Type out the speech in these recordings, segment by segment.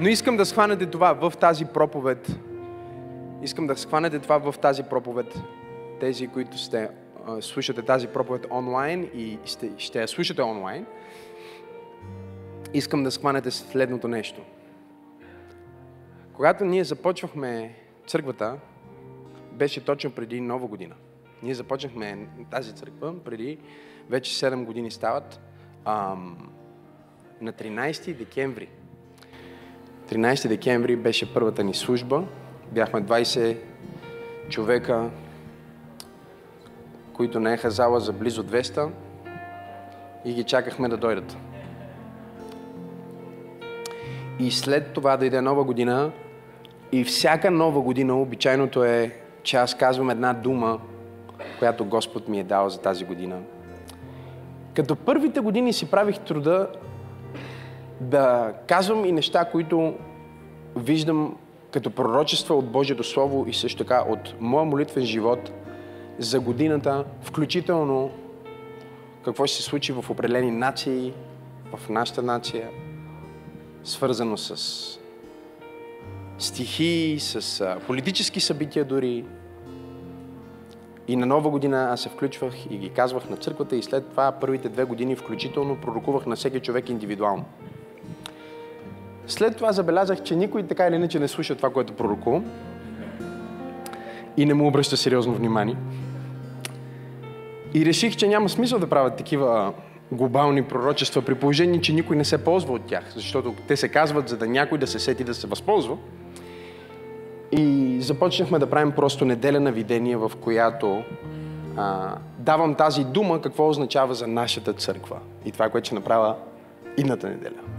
Но искам да схванете това в тази проповед. Искам да схванете това в тази проповед. Тези, които сте, слушате тази проповед онлайн и сте, ще я слушате онлайн, искам да схванете следното нещо. Когато ние започвахме църквата, беше точно преди нова година. Ние започнахме тази църква преди вече 7 години стават ам, на 13 декември. 13 декември беше първата ни служба. Бяхме 20 човека, които наеха зала за близо 200 и ги чакахме да дойдат. И след това дойде нова година и всяка нова година обичайното е, че аз казвам една дума, която Господ ми е дал за тази година. Като първите години си правих труда да казвам и неща, които виждам като пророчества от Божието Слово и също така от моя молитвен живот за годината, включително какво ще се случи в определени нации, в нашата нация, свързано с стихии, с политически събития дори. И на нова година аз се включвах и ги казвах на църквата и след това първите две години включително пророкувах на всеки човек индивидуално. След това забелязах, че никой така или иначе не слуша това, което пророкувам и не му обръща сериозно внимание. И реших, че няма смисъл да правят такива глобални пророчества, при положение, че никой не се ползва от тях, защото те се казват, за да някой да се сети да се възползва. И започнахме да правим просто неделя на видение, в която а, давам тази дума, какво означава за нашата църква. И това, което ще направя идната неделя.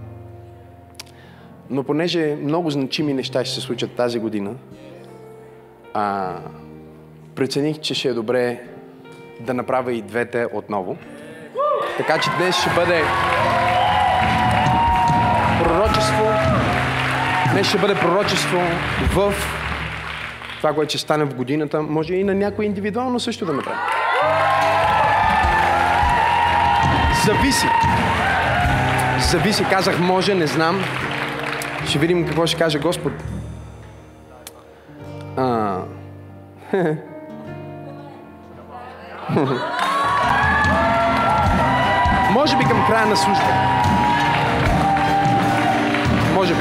Но понеже много значими неща ще се случат тази година, а, прецених, че ще е добре да направя и двете отново. Така че днес ще бъде пророчество. Днес ще бъде пророчество в това, което ще стане в годината. Може и на някой индивидуално също да направи. Зависи. Зависи. Казах може, не знам. Ще видим какво ще каже Господ. А... Може би към края на служба. Може би.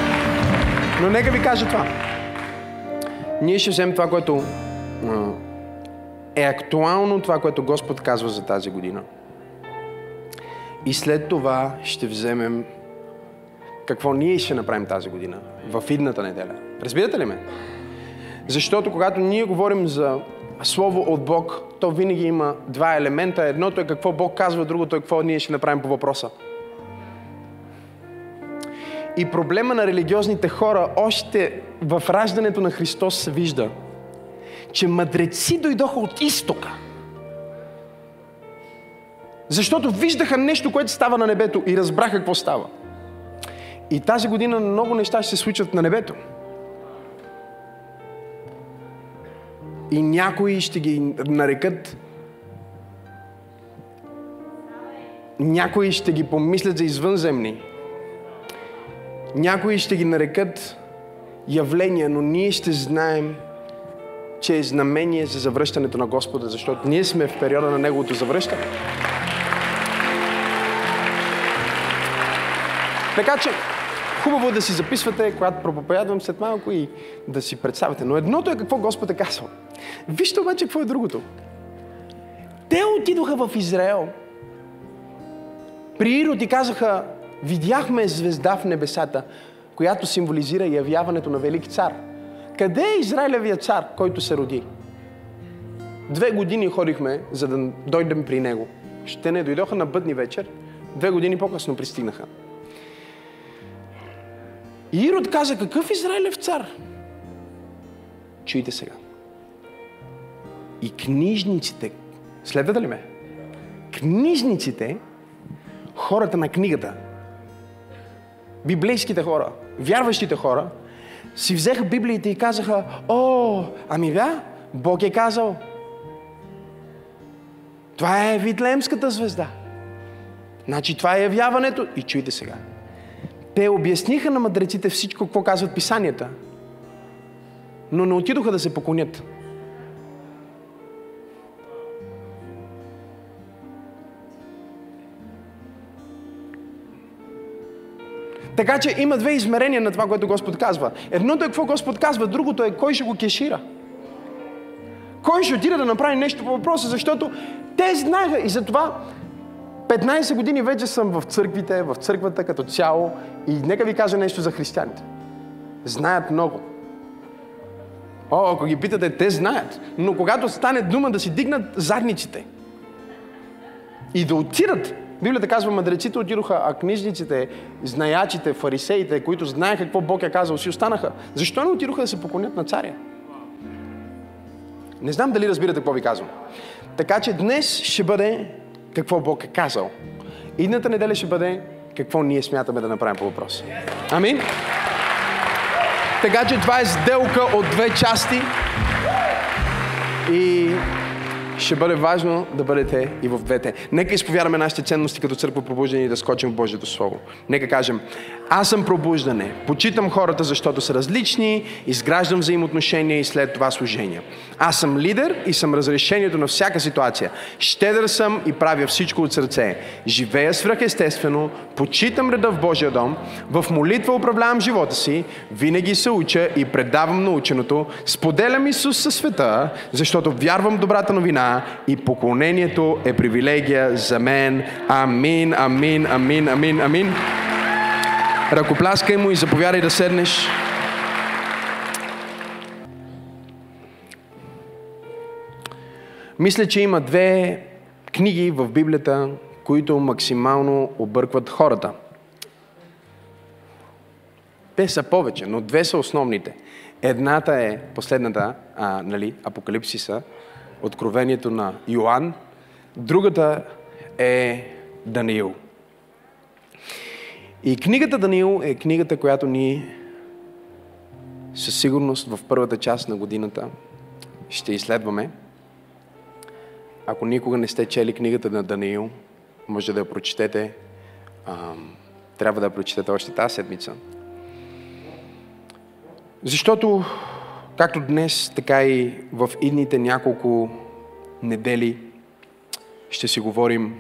Но нека ви кажа това. Ние ще вземем това, което е актуално, това, което Господ казва за тази година. И след това ще вземем какво ние ще направим тази година, в идната неделя. Разбирате ли ме? Защото когато ние говорим за Слово от Бог, то винаги има два елемента. Едното е какво Бог казва, другото е какво ние ще направим по въпроса. И проблема на религиозните хора още в раждането на Христос се вижда, че мъдреци дойдоха от изтока. Защото виждаха нещо, което става на небето и разбраха какво става. И тази година много неща ще се случат на небето. И някои ще ги нарекат някои ще ги помислят за извънземни. Някои ще ги нарекат явления, но ние ще знаем, че е знамение за завръщането на Господа, защото ние сме в периода на Неговото завръщане. Така че, хубаво е да си записвате, когато проповядвам след малко и да си представите. Но едното е какво Господ е казал. Вижте обаче какво е другото. Те отидоха в Израел. При Ирод и казаха, видяхме звезда в небесата, която символизира явяването на велик цар. Къде е Израилевия цар, който се роди? Две години ходихме, за да дойдем при него. Ще не дойдоха на бъдни вечер. Две години по-късно пристигнаха. Ирод каза, какъв Израилев цар? Чуйте сега. И книжниците, следвате ли ме? Книжниците, хората на книгата, библейските хора, вярващите хора, си взеха Библиите и казаха, о, ами да, Бог е казал. Това е Витлемската звезда. Значи това е явяването. И чуйте сега. Те обясниха на мъдреците всичко, какво казват писанията, но не отидоха да се поклонят. Така че има две измерения на това, което Господ казва. Едното е какво Господ казва, другото е кой ще го кешира. Кой ще отиде да направи нещо по въпроса, защото те знаеха и затова 15 години вече съм в църквите, в църквата като цяло и нека ви кажа нещо за християните. Знаят много. О, ако ги питате, те знаят. Но когато стане дума да си дигнат задниците и да отидат Библията казва, мъдреците отидоха, а книжниците, знаячите, фарисеите, които знаеха какво Бог е казал, си останаха. Защо не отидоха да се поклонят на царя? Не знам дали разбирате какво ви казвам. Така че днес ще бъде какво Бог е казал. Идната неделя ще бъде какво ние смятаме да направим по въпроса. Амин? Така че това е сделка от две части. И ще бъде важно да бъдете и в двете. Нека изповядаме нашите ценности като църква пробуждане и да скочим в Божието Слово. Нека кажем, аз съм пробуждане, почитам хората, защото са различни, изграждам взаимоотношения и след това служения. Аз съм лидер и съм разрешението на всяка ситуация. Щедър съм и правя всичко от сърце. Живея свръхестествено, почитам реда в Божия дом, в молитва управлявам живота си, винаги се уча и предавам наученото, споделям Исус със света, защото вярвам добрата новина и поклонението е привилегия за мен. Амин, амин, амин, амин, амин. Ръкопляскай му и заповядай да седнеш. Мисля, че има две книги в Библията, които максимално объркват хората. Те са повече, но две са основните. Едната е последната, а, нали, Апокалипсиса, Откровението на Йоанн. Другата е Даниил. И книгата Даниил е книгата, която ни със сигурност в първата част на годината ще изследваме. Ако никога не сте чели книгата на Даниил, може да я прочетете. Трябва да я прочетете още тази седмица. Защото, както днес, така и в идните няколко недели ще си говорим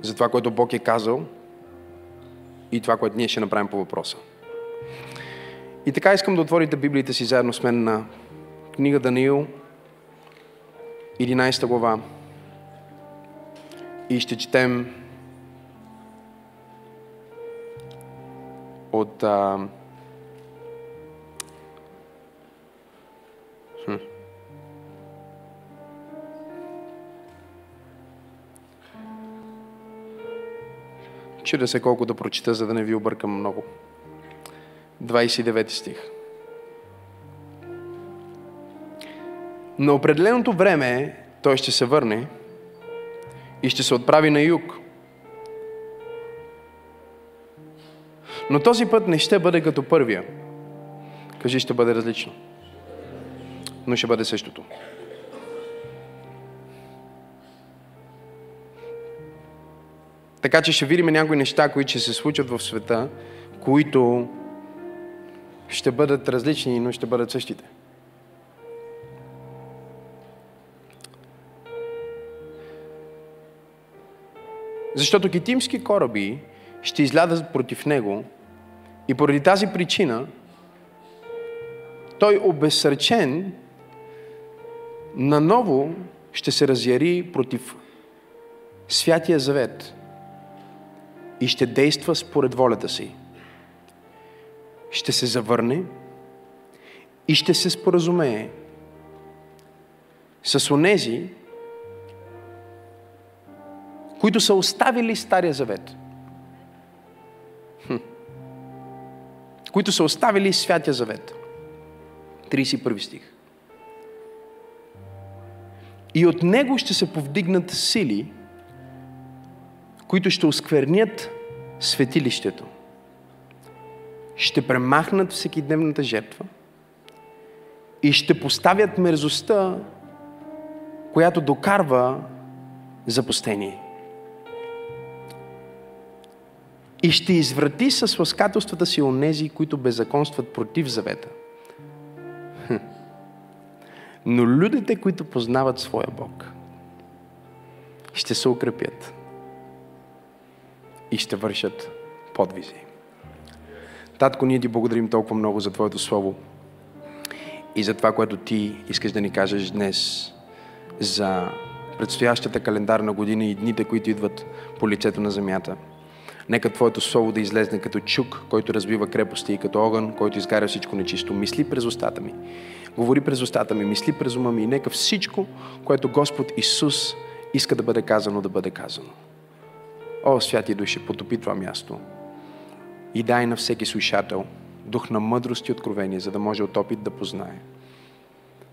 за това, което Бог е казал и това, което ние ще направим по въпроса. И така искам да отворите Библията си заедно с мен на книга Даниил, 11 глава. И ще четем от а, Чудя се колко да прочита, за да не ви объркам много. 29 стих. На определеното време той ще се върне и ще се отправи на юг. Но този път не ще бъде като първия. Кажи, ще бъде различно. Но ще бъде същото. Така че ще видим някои неща, които ще се случат в света, които ще бъдат различни, но ще бъдат същите. Защото китимски кораби ще излядат против него и поради тази причина той обезсърчен наново ще се разяри против Святия Завет и ще действа според волята си. Ще се завърне и ще се споразумее с онези, които са оставили Стария Завет. Хм. Които са оставили Святия Завет. 31 стих. И от него ще се повдигнат сили, които ще осквернят светилището. Ще премахнат всекидневната жертва и ще поставят мерзостта, която докарва запустение. и ще изврати с ласкателствата си онези, които беззаконстват против завета. Но людите, които познават своя Бог, ще се укрепят и ще вършат подвизи. Татко, ние ти благодарим толкова много за Твоето Слово и за това, което Ти искаш да ни кажеш днес за предстоящата календарна година и дните, които идват по лицето на земята. Нека Твоето Слово да излезне като чук, който разбива крепости и като огън, който изгаря всичко нечисто. Мисли през устата ми. Говори през устата ми, мисли през ума ми и нека всичко, което Господ Исус иска да бъде казано, да бъде казано. О, святи души, потопи това място и дай на всеки слушател дух на мъдрост и откровение, за да може от опит да познае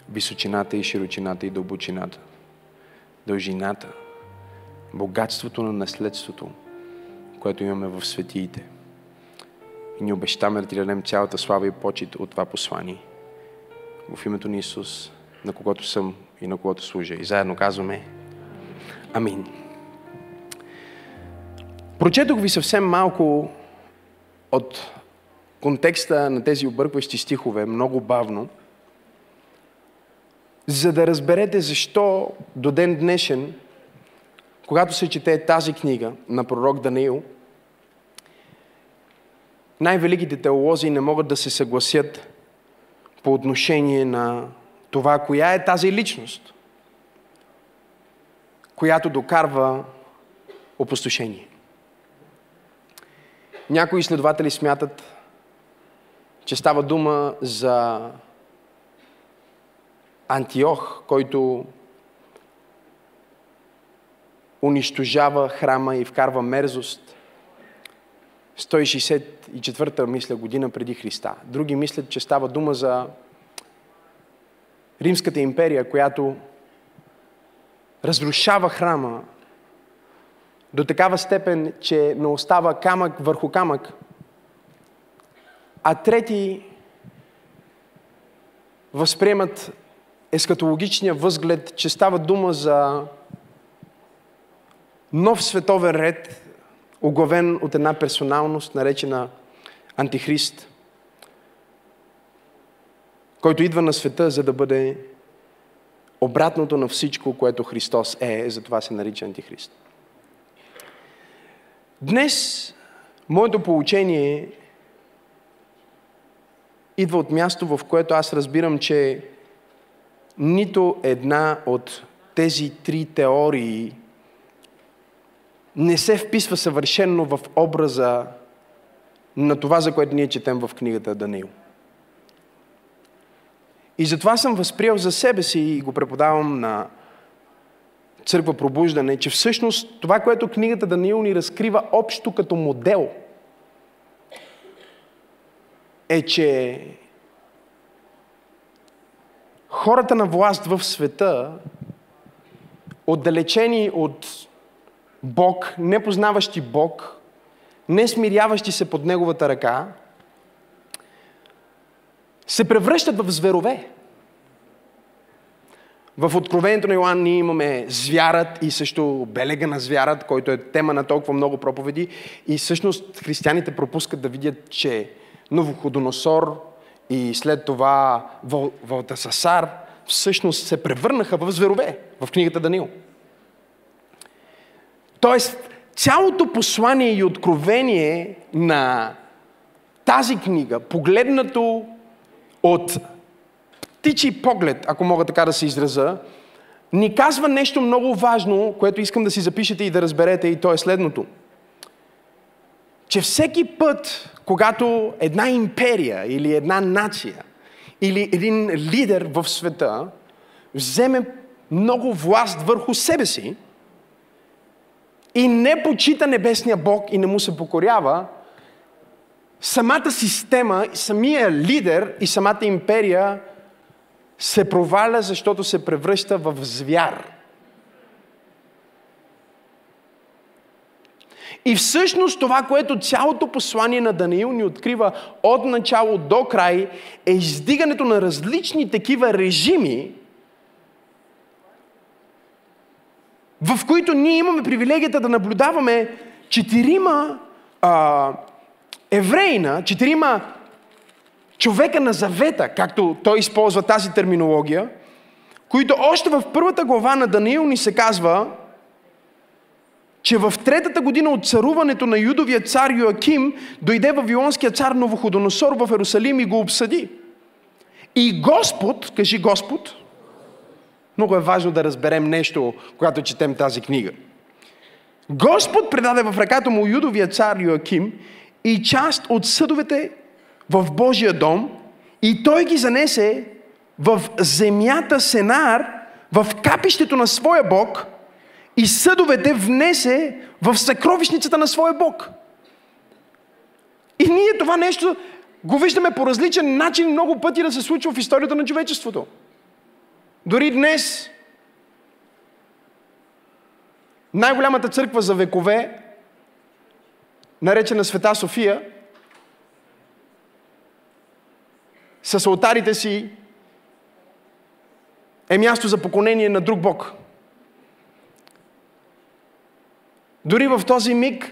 височината и широчината и дълбочината, дължината, богатството на наследството, което имаме в светиите. И ни обещаме да ти дадем цялата слава и почет от това послание. В името на Исус, на когото съм и на когото служа. И заедно казваме Амин. Прочетох ви съвсем малко от контекста на тези объркващи стихове, много бавно, за да разберете защо до ден днешен, когато се чете тази книга на пророк Даниил, най-великите теолози не могат да се съгласят по отношение на това, коя е тази личност, която докарва опустошение. Някои изследователи смятат, че става дума за Антиох, който унищожава храма и вкарва мерзост. 164-та, мисля, година преди Христа. Други мислят, че става дума за Римската империя, която разрушава храма до такава степен, че не остава камък върху камък. А трети възприемат ескатологичния възглед, че става дума за нов световен ред, оглавен от една персоналност, наречена Антихрист, който идва на света, за да бъде обратното на всичко, което Христос е, затова се нарича Антихрист. Днес моето получение идва от място, в което аз разбирам, че нито една от тези три теории не се вписва съвършенно в образа на това, за което ние четем в книгата Даниил. И затова съм възприел за себе си и го преподавам на църква пробуждане, че всъщност това, което книгата Даниил ни разкрива общо като модел, е, че хората на власт в света, отдалечени от Бог, не познаващи Бог, не смиряващи се под Неговата ръка, се превръщат в зверове. В Откровението на Йоанн ние имаме звярат и също белега на звярат, който е тема на толкова много проповеди. И всъщност християните пропускат да видят, че Новоходоносор и след това Валтасасар всъщност се превърнаха в зверове в книгата Данил. Тоест, цялото послание и откровение на тази книга, погледнато от птичи поглед, ако мога така да се израза, ни казва нещо много важно, което искам да си запишете и да разберете, и то е следното. Че всеки път, когато една империя или една нация или един лидер в света вземе много власт върху себе си и не почита небесния Бог и не му се покорява, самата система, самия лидер и самата империя се проваля, защото се превръща в звяр. И всъщност това, което цялото послание на Даниил ни открива от начало до край, е издигането на различни такива режими, в които ние имаме привилегията да наблюдаваме четирима а, евреина, четирима човека на завета, както той използва тази терминология, които още в първата глава на Даниил ни се казва, че в третата година от царуването на юдовия цар Йоаким дойде вавилонския цар Новоходоносор в Ерусалим и го обсъди. И Господ, кажи Господ, много е важно да разберем нещо, когато четем тази книга. Господ предаде в ръката му юдовия цар Йоаким и част от съдовете в Божия дом и той ги занесе в земята Сенар, в капището на своя Бог и съдовете внесе в съкровищницата на своя Бог. И ние това нещо го виждаме по различен начин много пъти да се случва в историята на човечеството. Дори днес най-голямата църква за векове, наречена Света София, с алтарите си е място за поклонение на друг Бог. Дори в този миг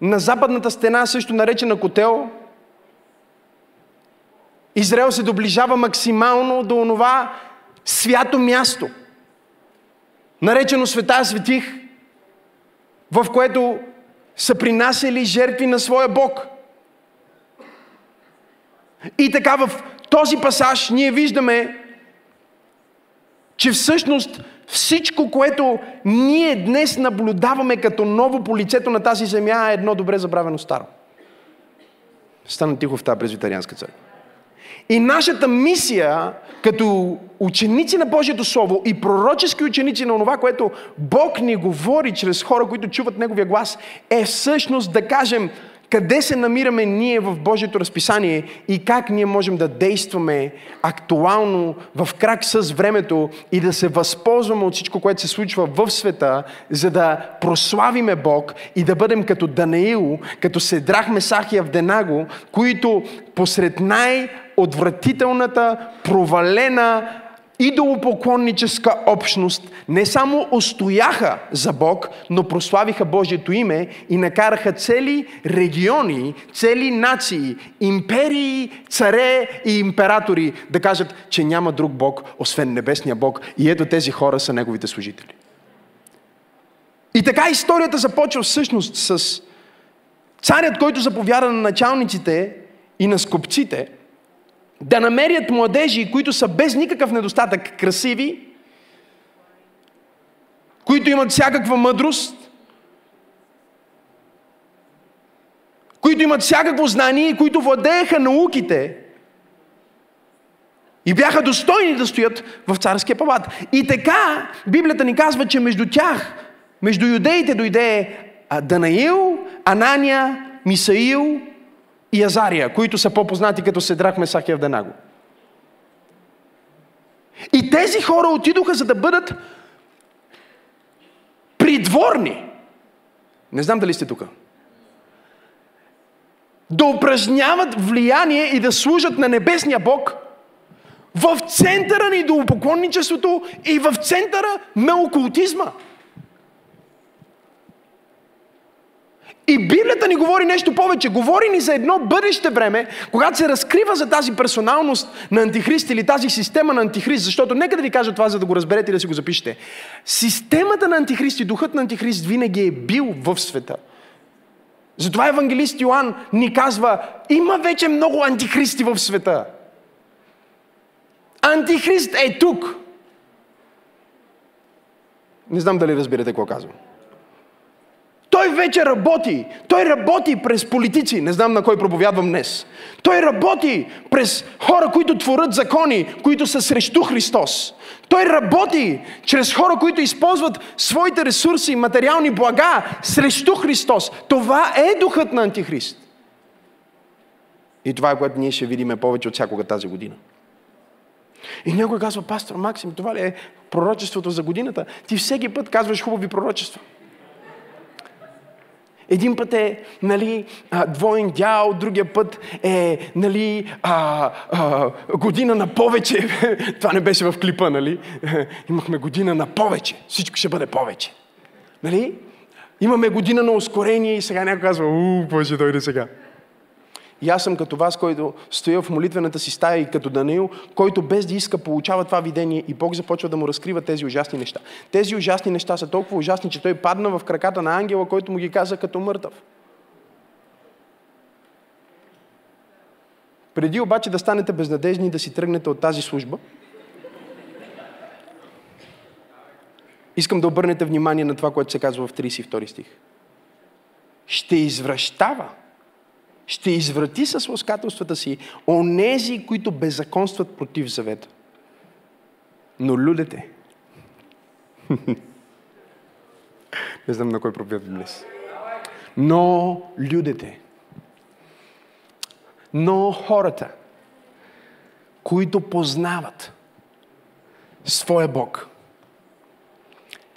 на западната стена, също наречена Котел, Израел се доближава максимално до онова свято място, наречено Света Светих, в което са принасяли жертви на своя Бог. И така в този пасаж ние виждаме, че всъщност всичко, което ние днес наблюдаваме като ново по лицето на тази земя е едно добре забравено старо. Стана тихо в тази презвитарианска църква. И нашата мисия като ученици на Божието Слово и пророчески ученици на това, което Бог ни говори чрез хора, които чуват Неговия глас, е всъщност да кажем къде се намираме ние в Божието разписание и как ние можем да действаме актуално в крак с времето и да се възползваме от всичко, което се случва в света, за да прославиме Бог и да бъдем като Данаил, като Седрах, Месах и Авденаго, които посред най-отвратителната, провалена, идолопоклонническа общност не само устояха за Бог, но прославиха Божието име и накараха цели региони, цели нации, империи, царе и императори да кажат, че няма друг Бог, освен небесния Бог. И ето тези хора са неговите служители. И така историята започва всъщност с царят, който заповяда на началниците и на скопците – да намерят младежи, които са без никакъв недостатък красиви, които имат всякаква мъдрост, които имат всякакво знание и които владееха науките и бяха достойни да стоят в царския палат. И така, Библията ни казва, че между тях, между юдеите дойде Данаил, Анания, Мисаил и Азария, които са по-познати като Седрах, Месах и Авденаго. И тези хора отидоха за да бъдат придворни. Не знам дали сте тук. Да упражняват влияние и да служат на небесния Бог в центъра на идолопоклонничеството и в центъра на окултизма. И Библията ни говори нещо повече. Говори ни за едно бъдеще време, когато се разкрива за тази персоналност на антихрист или тази система на антихрист. Защото нека да ви кажа това, за да го разберете и да си го запишете. Системата на антихрист и духът на антихрист винаги е бил в света. Затова евангелист Йоанн ни казва, има вече много антихристи в света. Антихрист е тук. Не знам дали разбирате какво казвам. Той вече работи. Той работи през политици. Не знам на кой проповядвам днес. Той работи през хора, които творят закони, които са срещу Христос. Той работи чрез хора, които използват своите ресурси, материални блага срещу Христос. Това е духът на Антихрист. И това е което ние ще видим повече от всякога тази година. И някой казва, пастор Максим, това ли е пророчеството за годината? Ти всеки път казваш хубави пророчества. Един път е нали, двоен дял, другия път е нали, а, а, година на повече. Това не беше в клипа, нали? Имахме година на повече. Всичко ще бъде повече. Нали? Имаме година на ускорение и сега някой казва, уу, какво ще дойде сега? И аз съм като вас, който стоя в молитвената си стая и като Даниил, който без да иска получава това видение и Бог започва да му разкрива тези ужасни неща. Тези ужасни неща са толкова ужасни, че той падна в краката на ангела, който му ги каза като мъртъв. Преди обаче да станете безнадежни и да си тръгнете от тази служба, искам да обърнете внимание на това, което се казва в 32 стих. Ще извръщава ще изврати с ласкателствата си онези, които беззаконстват против завета. Но людите, не знам на кой проповед днес, но людите, но хората, които познават своя Бог,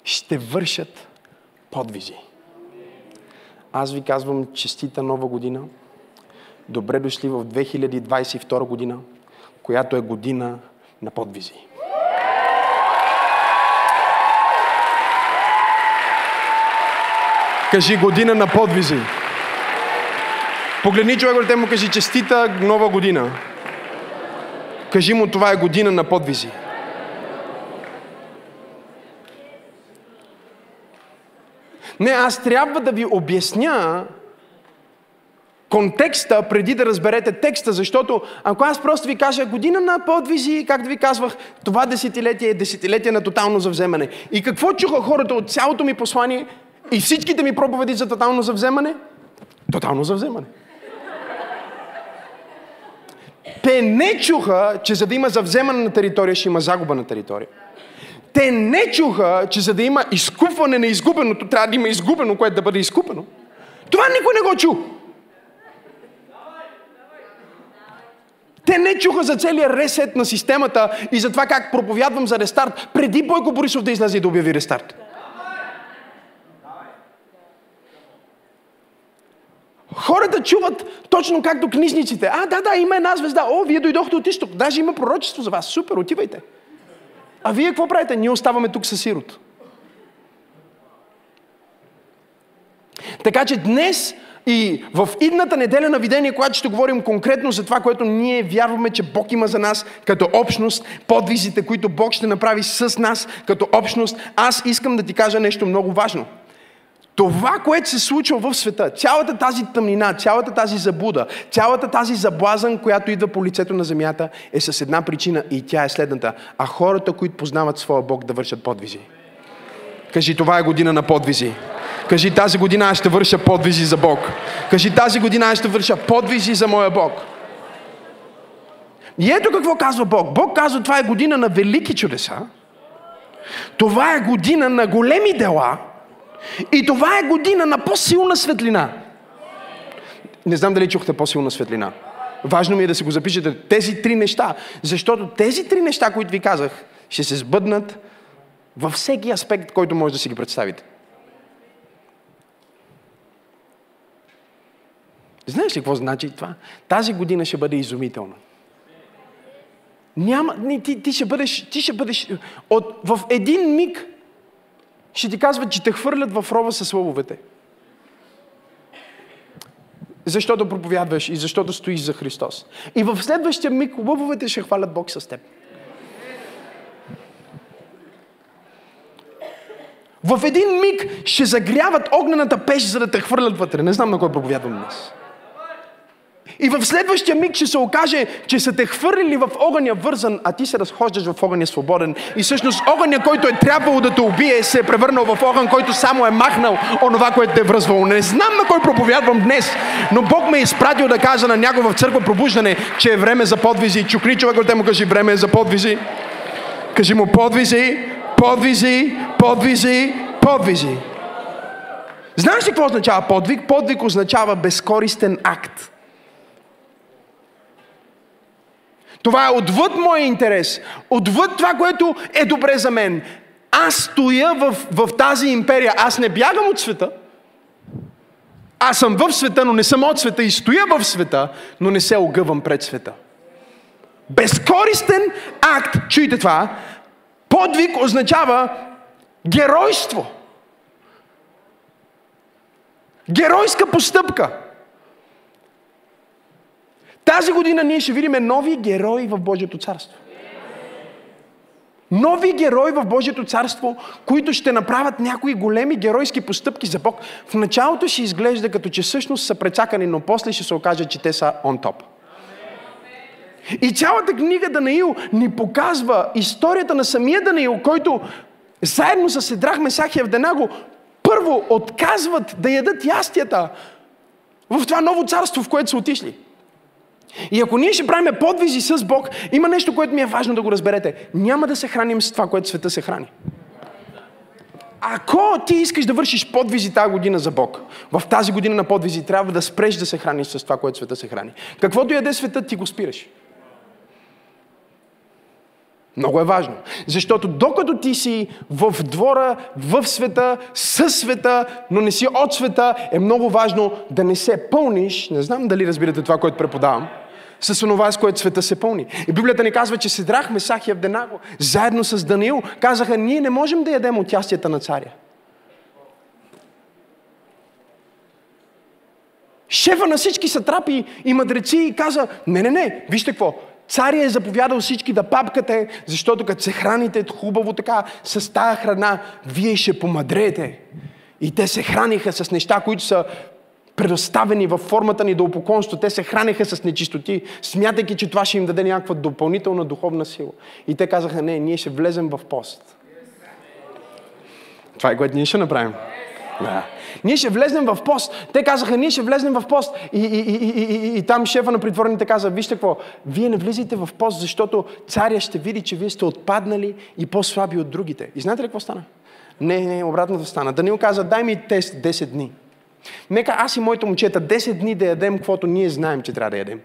ще вършат подвизи. Аз ви казвам честита нова година – Добре дошли в 2022 година, която е година на подвизи. Кажи година на подвизи. Погледни човек, те му кажи честита нова година. Кажи му, това е година на подвизи. Не, аз трябва да ви обясня контекста преди да разберете текста, защото ако аз просто ви кажа година на подвизи, как да ви казвах, това десетилетие е десетилетие на тотално завземане. И какво чуха хората от цялото ми послание и всичките ми проповеди за тотално завземане? Тотално завземане. Те не чуха, че за да има завземане на територия, ще има загуба на територия. Те не чуха, че за да има изкупване на изгубеното, трябва да има изгубено, което да бъде изкупено. Това никой не го чу. Те не чуха за целия ресет на системата и за това как проповядвам за рестарт, преди Бойко Борисов да излезе и да обяви рестарт. Хората чуват точно както книжниците. А, да, да, има една звезда. О, вие дойдохте от изток. Даже има пророчество за вас. Супер, отивайте. А вие какво правите? Ние оставаме тук с сирот. Така че днес и в идната неделя на видение, когато ще говорим конкретно за това, което ние вярваме, че Бог има за нас като общност, подвизите, които Бог ще направи с нас като общност, аз искам да ти кажа нещо много важно. Това, което се случва в света, цялата тази тъмнина, цялата тази забуда, цялата тази заблазън, която идва по лицето на земята, е с една причина и тя е следната. А хората, които познават своя Бог, да вършат подвизи. Кажи, това е година на подвизи. Кажи, тази година аз ще върша подвизи за Бог. Кажи, тази година аз ще върша подвизи за моя Бог. И ето какво казва Бог. Бог казва, това е година на велики чудеса. Това е година на големи дела. И това е година на по-силна светлина. Не знам дали чухте по-силна светлина. Важно ми е да си го запишете. Тези три неща. Защото тези три неща, които ви казах, ще се сбъднат във всеки аспект, който може да си ги представите. Знаеш ли какво значи това? Тази година ще бъде изумителна. Няма, не, ти, ти, ще бъдеш, ти ще бъдеш, от, в един миг ще ти казват, че те хвърлят в рова с лъвовете. Защото проповядваш и защото стоиш за Христос. И в следващия миг лъвовете ще хвалят Бог с теб. В един миг ще загряват огнената пеш, за да те хвърлят вътре. Не знам на кой проповядвам днес. И в следващия миг ще се окаже, че са те хвърлили в огъня вързан, а ти се разхождаш в огъня свободен. И всъщност огъня, който е трябвало да те убие, се е превърнал в огън, който само е махнал онова, което те е връзвало. Не знам на кой проповядвам днес, но Бог ме е изпратил да кажа на някой в църква пробуждане, че е време за подвизи. Чукни човек, те му кажи време е за подвизи. Кажи му подвизи, подвизи, подвизи, подвизи. Знаеш ли какво означава подвиг? Подвиг означава безкористен акт. Това е отвъд моя интерес, отвъд това, което е добре за мен. Аз стоя в, в тази империя, аз не бягам от света. Аз съм в света, но не съм от света и стоя в света, но не се огъвам пред света. Безкористен акт, чуйте това, подвиг означава геройство. Геройска постъпка. Тази година ние ще видим нови герои в Божието царство. Нови герои в Божието царство, които ще направят някои големи геройски постъпки за Бог. В началото ще изглежда като че всъщност са прецакани, но после ще се окаже, че те са он топ. И цялата книга Данаил ни показва историята на самия Данаил, който заедно с Едрах, Месах и Евденаго първо отказват да ядат ястията в това ново царство, в което са отишли. И ако ние ще правим подвизи с Бог, има нещо, което ми е важно да го разберете. Няма да се храним с това, което света се храни. Ако ти искаш да вършиш подвизи тази година за Бог, в тази година на подвизи трябва да спреш да се храниш с това, което света се храни. Каквото яде света, ти го спираш. Много е важно. Защото докато ти си в двора, в света, със света, но не си от света, е много важно да не се пълниш, не знам дали разбирате това, което преподавам, с онова, с което света се пълни. И Библията ни казва, че Седрах, Месах и Евденаго, заедно с Даниил, казаха, ние не можем да ядем от ястията на царя. Шефа на всички сатрапи и мъдреци каза, не, не, не, вижте какво, Царя е заповядал всички да папкате, защото като се храните хубаво така с тая храна, вие ще помадреете. И те се храниха с неща, които са предоставени във формата ни до упоконство. Те се храниха с нечистоти, смятайки, че това ще им даде някаква допълнителна духовна сила. И те казаха, не, ние ще влезем в пост. Това е което ние ще направим. Да. Ние ще влезнем в пост. Те казаха, ние ще влезнем в пост. И, и, и, и, и, и там шефа на притворните каза, вижте какво, вие не влизайте в пост, защото царя ще види, че вие сте отпаднали и по-слаби от другите. И знаете ли какво стана? Не, не, обратното стана. Данил каза, дай ми тест 10 дни. Нека аз и моите момчета 10 дни да ядем, каквото ние знаем, че трябва да ядем.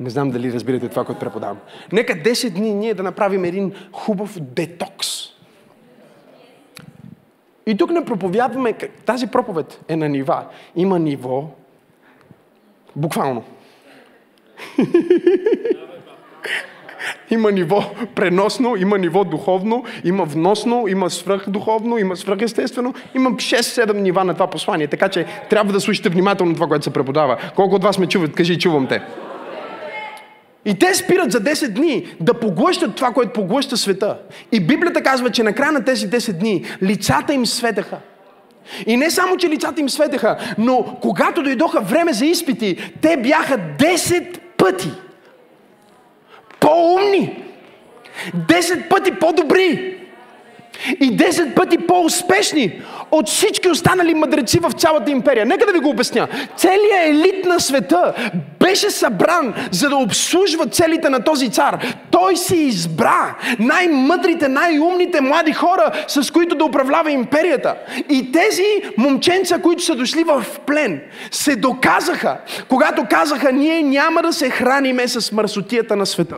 Не знам дали разбирате това, което преподавам. Нека 10 дни ние да направим един хубав детокс и тук не проповядваме, тази проповед е на нива. Има ниво, буквално. има ниво преносно, има ниво духовно, има вносно, има свръхдуховно, има свръхестествено. Има 6-7 нива на това послание, така че трябва да слушате внимателно това, което се преподава. Колко от вас ме чуват? Кажи, чувам те. И те спират за 10 дни да поглъщат това, което поглъща света. И Библията казва, че на края на тези 10 дни лицата им светеха. И не само, че лицата им светеха, но когато дойдоха време за изпити, те бяха 10 пъти по-умни, 10 пъти по-добри и 10 пъти по-успешни от всички останали мъдреци в цялата империя. Нека да ви го обясня. Целият елит на света беше събран, за да обслужва целите на този цар. Той си избра най-мъдрите, най-умните млади хора, с които да управлява империята. И тези момченца, които са дошли в плен, се доказаха, когато казаха, ние няма да се храниме с мърсотията на света.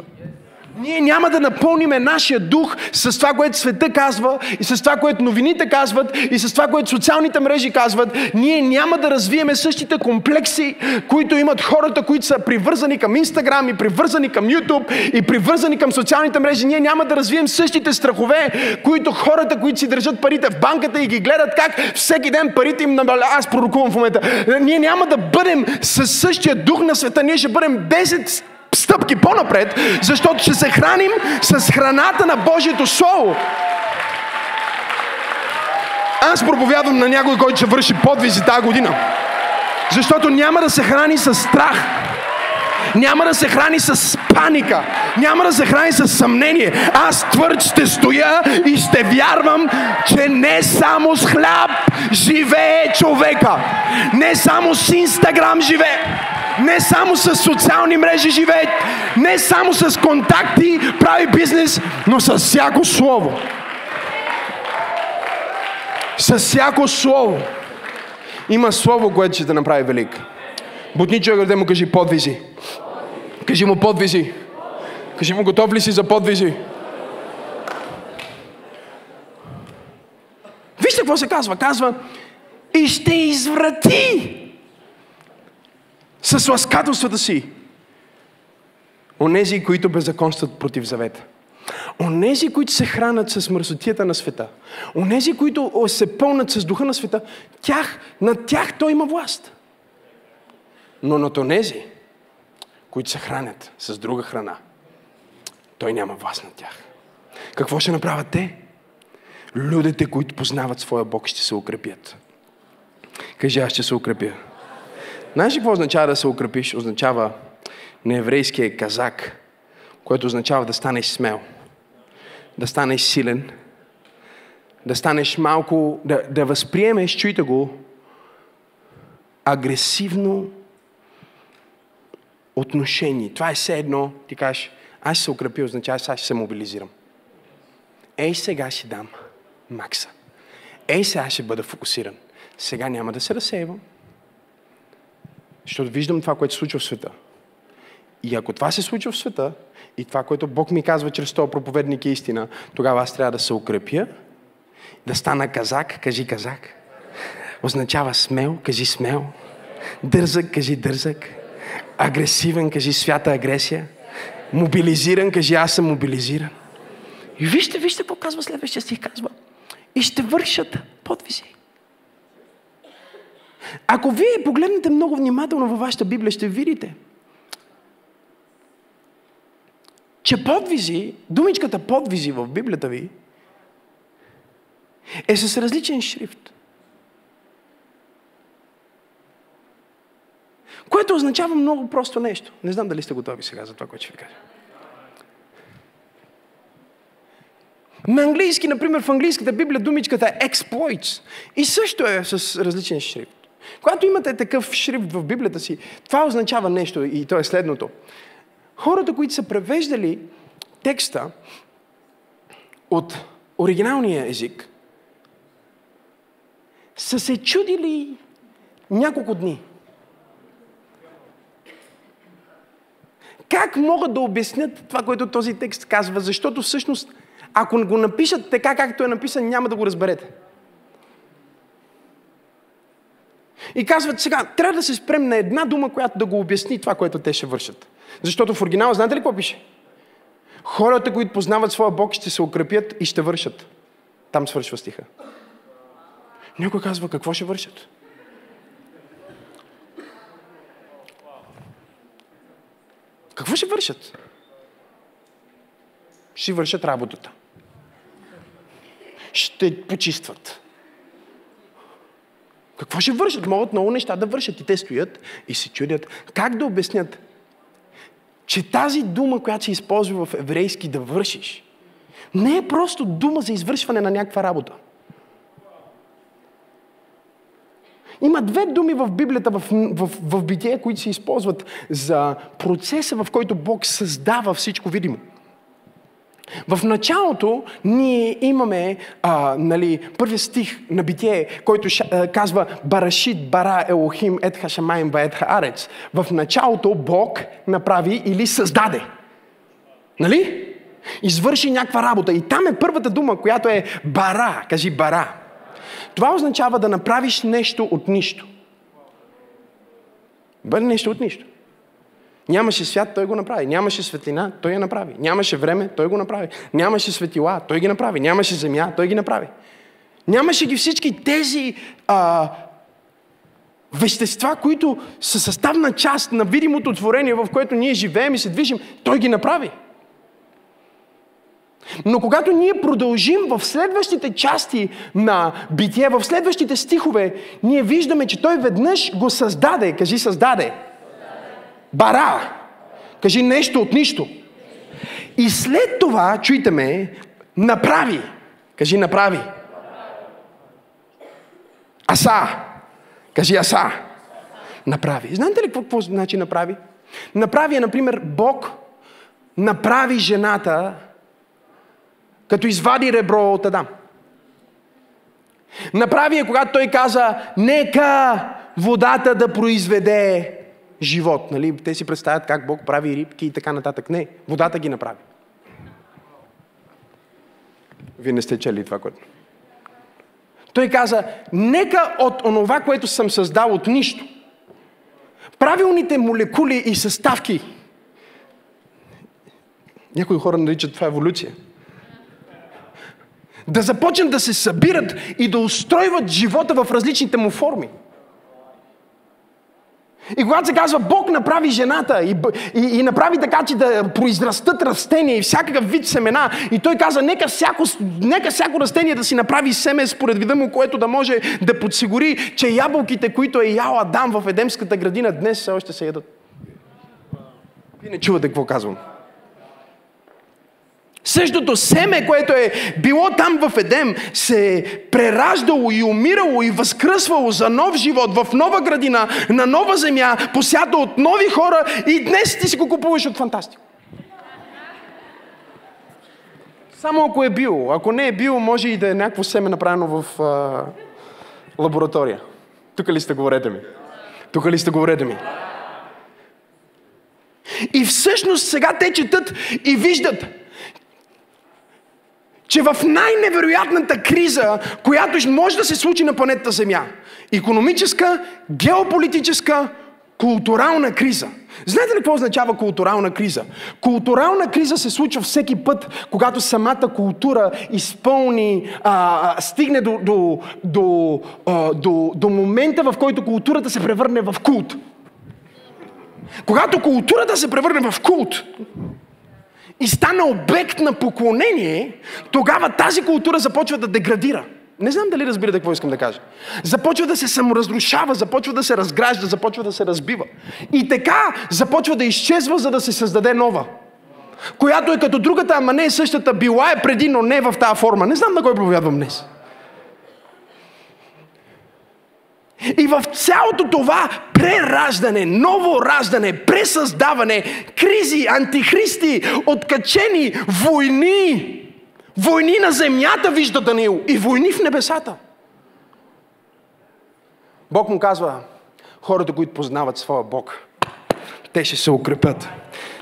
Ние няма да напълниме нашия дух с това, което света казва и с това, което новините казват и с това, което социалните мрежи казват. Ние няма да развиеме същите комплекси, които имат хората, които са привързани към Инстаграм и привързани към Ютуб и привързани към социалните мрежи. Ние няма да развием същите страхове, които хората, които си държат парите в банката и ги гледат как всеки ден парите им намаля. Аз пророкувам в момента. Ние няма да бъдем със същия дух на света. Ние ще бъдем 10 стъпки по-напред, защото ще се храним с храната на Божието Слово. Аз проповядвам на някой, който ще върши подвизи тази година. Защото няма да се храни с страх. Няма да се храни с паника. Няма да се храни с съмнение. Аз твърд ще стоя и ще вярвам, че не само с хляб живее човека. Не само с Инстаграм живее не само с социални мрежи живее, не само с контакти прави бизнес, но с всяко слово. С всяко слово. Има слово, което ще те направи велик. Бутни човек, да му кажи подвизи. Кажи му подвизи. Кажи му готов ли си за подвизи? Вижте какво се казва. Казва, и ще изврати с ласкателствата си. Онези, които беззаконстват против завета. Онези, които се хранят с мърсотията на света, онези, които се пълнат с духа на света, тях, на тях той има власт. Но над онези, които се хранят с друга храна, той няма власт над тях. Какво ще направят те? Людите, които познават своя Бог, ще се укрепят. Кажи, аз ще се укрепя. Знаеш ли какво означава да се укрепиш? Означава на еврейския казак, което означава да станеш смел, да станеш силен, да станеш малко, да, да възприемеш, чуйте го, агресивно отношение. Това е все едно, ти кажеш, аз ще се укрепя, означава, сега ще се мобилизирам. Ей, сега ще дам макса. Ей, сега ще бъда фокусиран. Сега няма да се разсейвам. Защото виждам това, което се случва в света. И ако това се случва в света, и това, което Бог ми казва чрез този проповедник е истина, тогава аз трябва да се укрепя, да стана казак, кажи казак. Означава смел, кажи смел. Дързък, кажи дързък. Агресивен, кажи свята агресия. Мобилизиран, кажи аз съм мобилизиран. И вижте, вижте какво казва следващия стих. Казва, и ще вършат подвизи. Ако вие погледнете много внимателно във вашата Библия, ще видите, че подвизи, думичката подвизи в Библията ви е с различен шрифт. Което означава много просто нещо. Не знам дали сте готови сега за това, което ще ви кажа. На английски, например, в английската Библия думичката е exploits. И също е с различен шрифт. Когато имате такъв шрифт в Библията си, това означава нещо и то е следното. Хората, които са превеждали текста от оригиналния език, са се чудили няколко дни. Как могат да обяснят това, което този текст казва? Защото всъщност, ако го напишат така, както е написан, няма да го разберете. И казват сега, трябва да се спрем на една дума, която да го обясни това, което те ще вършат. Защото в оригинала, знаете ли какво пише? Хората, които познават своя Бог, ще се укрепят и ще вършат. Там свършва стиха. Някой казва, какво ще вършат? Какво ще вършат? Ще вършат работата. Ще почистват. Какво ще вършат? Могат много неща да вършат. И те стоят и се чудят как да обяснят, че тази дума, която се използва в еврейски да вършиш, не е просто дума за извършване на някаква работа. Има две думи в Библията, в, в, в битие, които се използват за процеса, в който Бог създава всичко видимо. В началото ние имаме а, нали, първият стих на Битие, който ша, казва Барашит, Бара, Елохим, Етха, Шамайм, Етха, Арец. В началото Бог направи или създаде. Нали? Извърши някаква работа. И там е първата дума, която е Бара. Кажи Бара. Това означава да направиш нещо от нищо. Бъде нещо от нищо. Нямаше свят, той го направи. Нямаше светлина, той я направи. Нямаше време, той го направи. Нямаше светила, той ги направи. Нямаше земя, той ги направи. Нямаше ги всички тези а, вещества, които са съставна част на видимото творение, в което ние живеем и се движим. Той ги направи. Но когато ние продължим в следващите части на битие, в следващите стихове, ние виждаме, че той веднъж го създаде. Кажи създаде. Бара. Кажи нещо от нищо. И след това, чуйте ме, направи. Кажи направи. Аса. Кажи аса. Направи. Знаете ли какво, какво значи направи? Направи е, например, Бог направи жената, като извади ребро от Адам. Направи е, когато той каза, нека водата да произведе живот. Нали? Те си представят как Бог прави рибки и така нататък. Не, водата ги направи. Вие не сте чели това, което... Той каза, нека от онова, което съм създал от нищо, правилните молекули и съставки, някои хора наричат това еволюция, Да започнат да се събират и да устройват живота в различните му форми. И когато се казва Бог направи жената и, и, и направи така, че да произрастат растения и всякакъв вид семена, и той каза, нека всяко, нека всяко растение да си направи семе според вида му, което да може да подсигури, че ябълките, които е ял Адам в Едемската градина, днес все още се ядат. Вие не чувате какво казвам. Същото семе, което е било там в Едем, се е прераждало и умирало и възкръсвало за нов живот, в нова градина, на нова земя, посята от нови хора и днес ти си го купуваш от фантастика. Само ако е било. Ако не е било, може и да е някакво семе направено в а, лаборатория. Тук ли сте, говорете ми? Тук ли сте, говорете ми? И всъщност сега те четат и виждат, че в най-невероятната криза, която може да се случи на планетата Земя, економическа, геополитическа, културална криза. Знаете ли какво означава културална криза? Културална криза се случва всеки път, когато самата култура изпълни, а, стигне до, до, до, а, до, до момента, в който културата се превърне в култ. Когато културата се превърне в култ, и стана обект на поклонение, тогава тази култура започва да деградира. Не знам дали разбирате какво искам да кажа. Започва да се саморазрушава, започва да се разгражда, започва да се разбива. И така започва да изчезва, за да се създаде нова. Която е като другата, ама не е същата. Била е преди, но не е в тази форма. Не знам на кой проповядвам днес. И в цялото това прераждане, ново раждане, пресъздаване, кризи, антихристи, откачени, войни, войни на земята, вижда Даниил, и войни в небесата. Бог му казва, хората, които познават своя Бог, те ще се укрепят.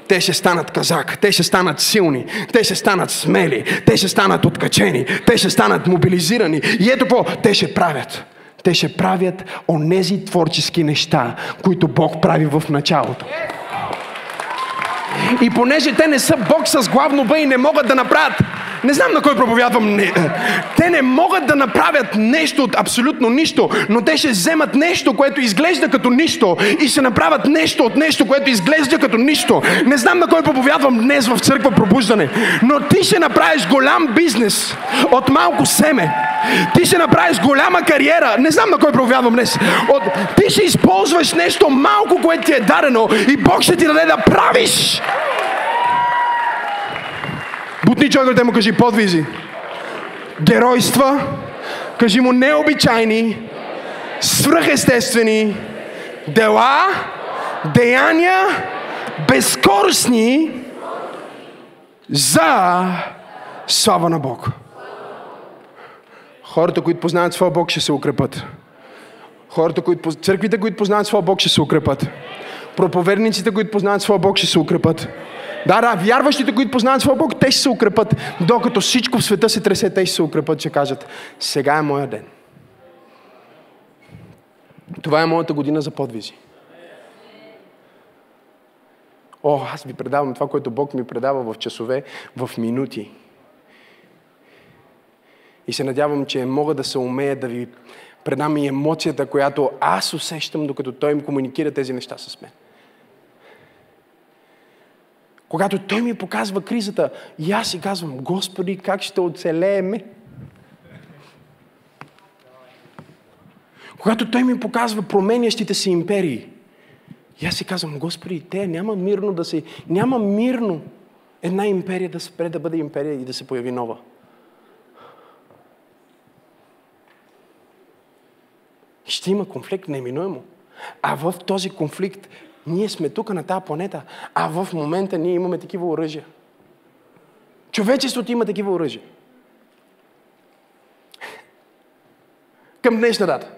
Те ще станат казак, те ще станат силни, те ще станат смели, те ще станат откачени, те ще станат мобилизирани. И ето какво, те ще правят те ще правят онези творчески неща, които Бог прави в началото. И понеже те не са Бог с главно Б и не могат да направят не знам на кой проповядвам. Не. Те не могат да направят нещо от абсолютно нищо, но те ще вземат нещо, което изглежда като нищо и ще направят нещо от нещо, което изглежда като нищо. Не знам на кой проповядвам днес в църква пробуждане, но ти ще направиш голям бизнес от малко семе. Ти ще направиш голяма кариера. Не знам на кой проповядвам днес. От... Ти ще използваш нещо малко, което ти е дадено и Бог ще ти даде да правиш. Бутни човек, му кажи подвизи. Геройства, кажи му необичайни, свръхестествени дела, деяния, безкорыстни за слава на Бог. Хората, които познават своя Бог, ще се укрепат. Хората, които, църквите, които познават своя Бог, ще се укрепат. Проповедниците, които познават своя Бог, ще се укрепат. Да, да, вярващите, които познават своя Бог, те ще се укрепат. Докато всичко в света се тресе, те ще се укрепат, ще кажат, сега е моя ден. Това е моята година за подвизи. О, аз ви предавам това, което Бог ми предава в часове, в минути. И се надявам, че мога да се умея да ви предам и емоцията, която аз усещам, докато Той им комуникира тези неща с мен. Когато Той ми показва кризата, и аз си казвам, Господи, как ще оцелееме? Когато Той ми показва променящите си империи, и аз си казвам, Господи, те няма мирно да се... Няма мирно една империя да спре да бъде империя и да се появи нова. Ще има конфликт неминуемо. А в този конфликт ние сме тук на тази планета, а в момента ние имаме такива оръжия. Човечеството има такива оръжия. Към днешна дата.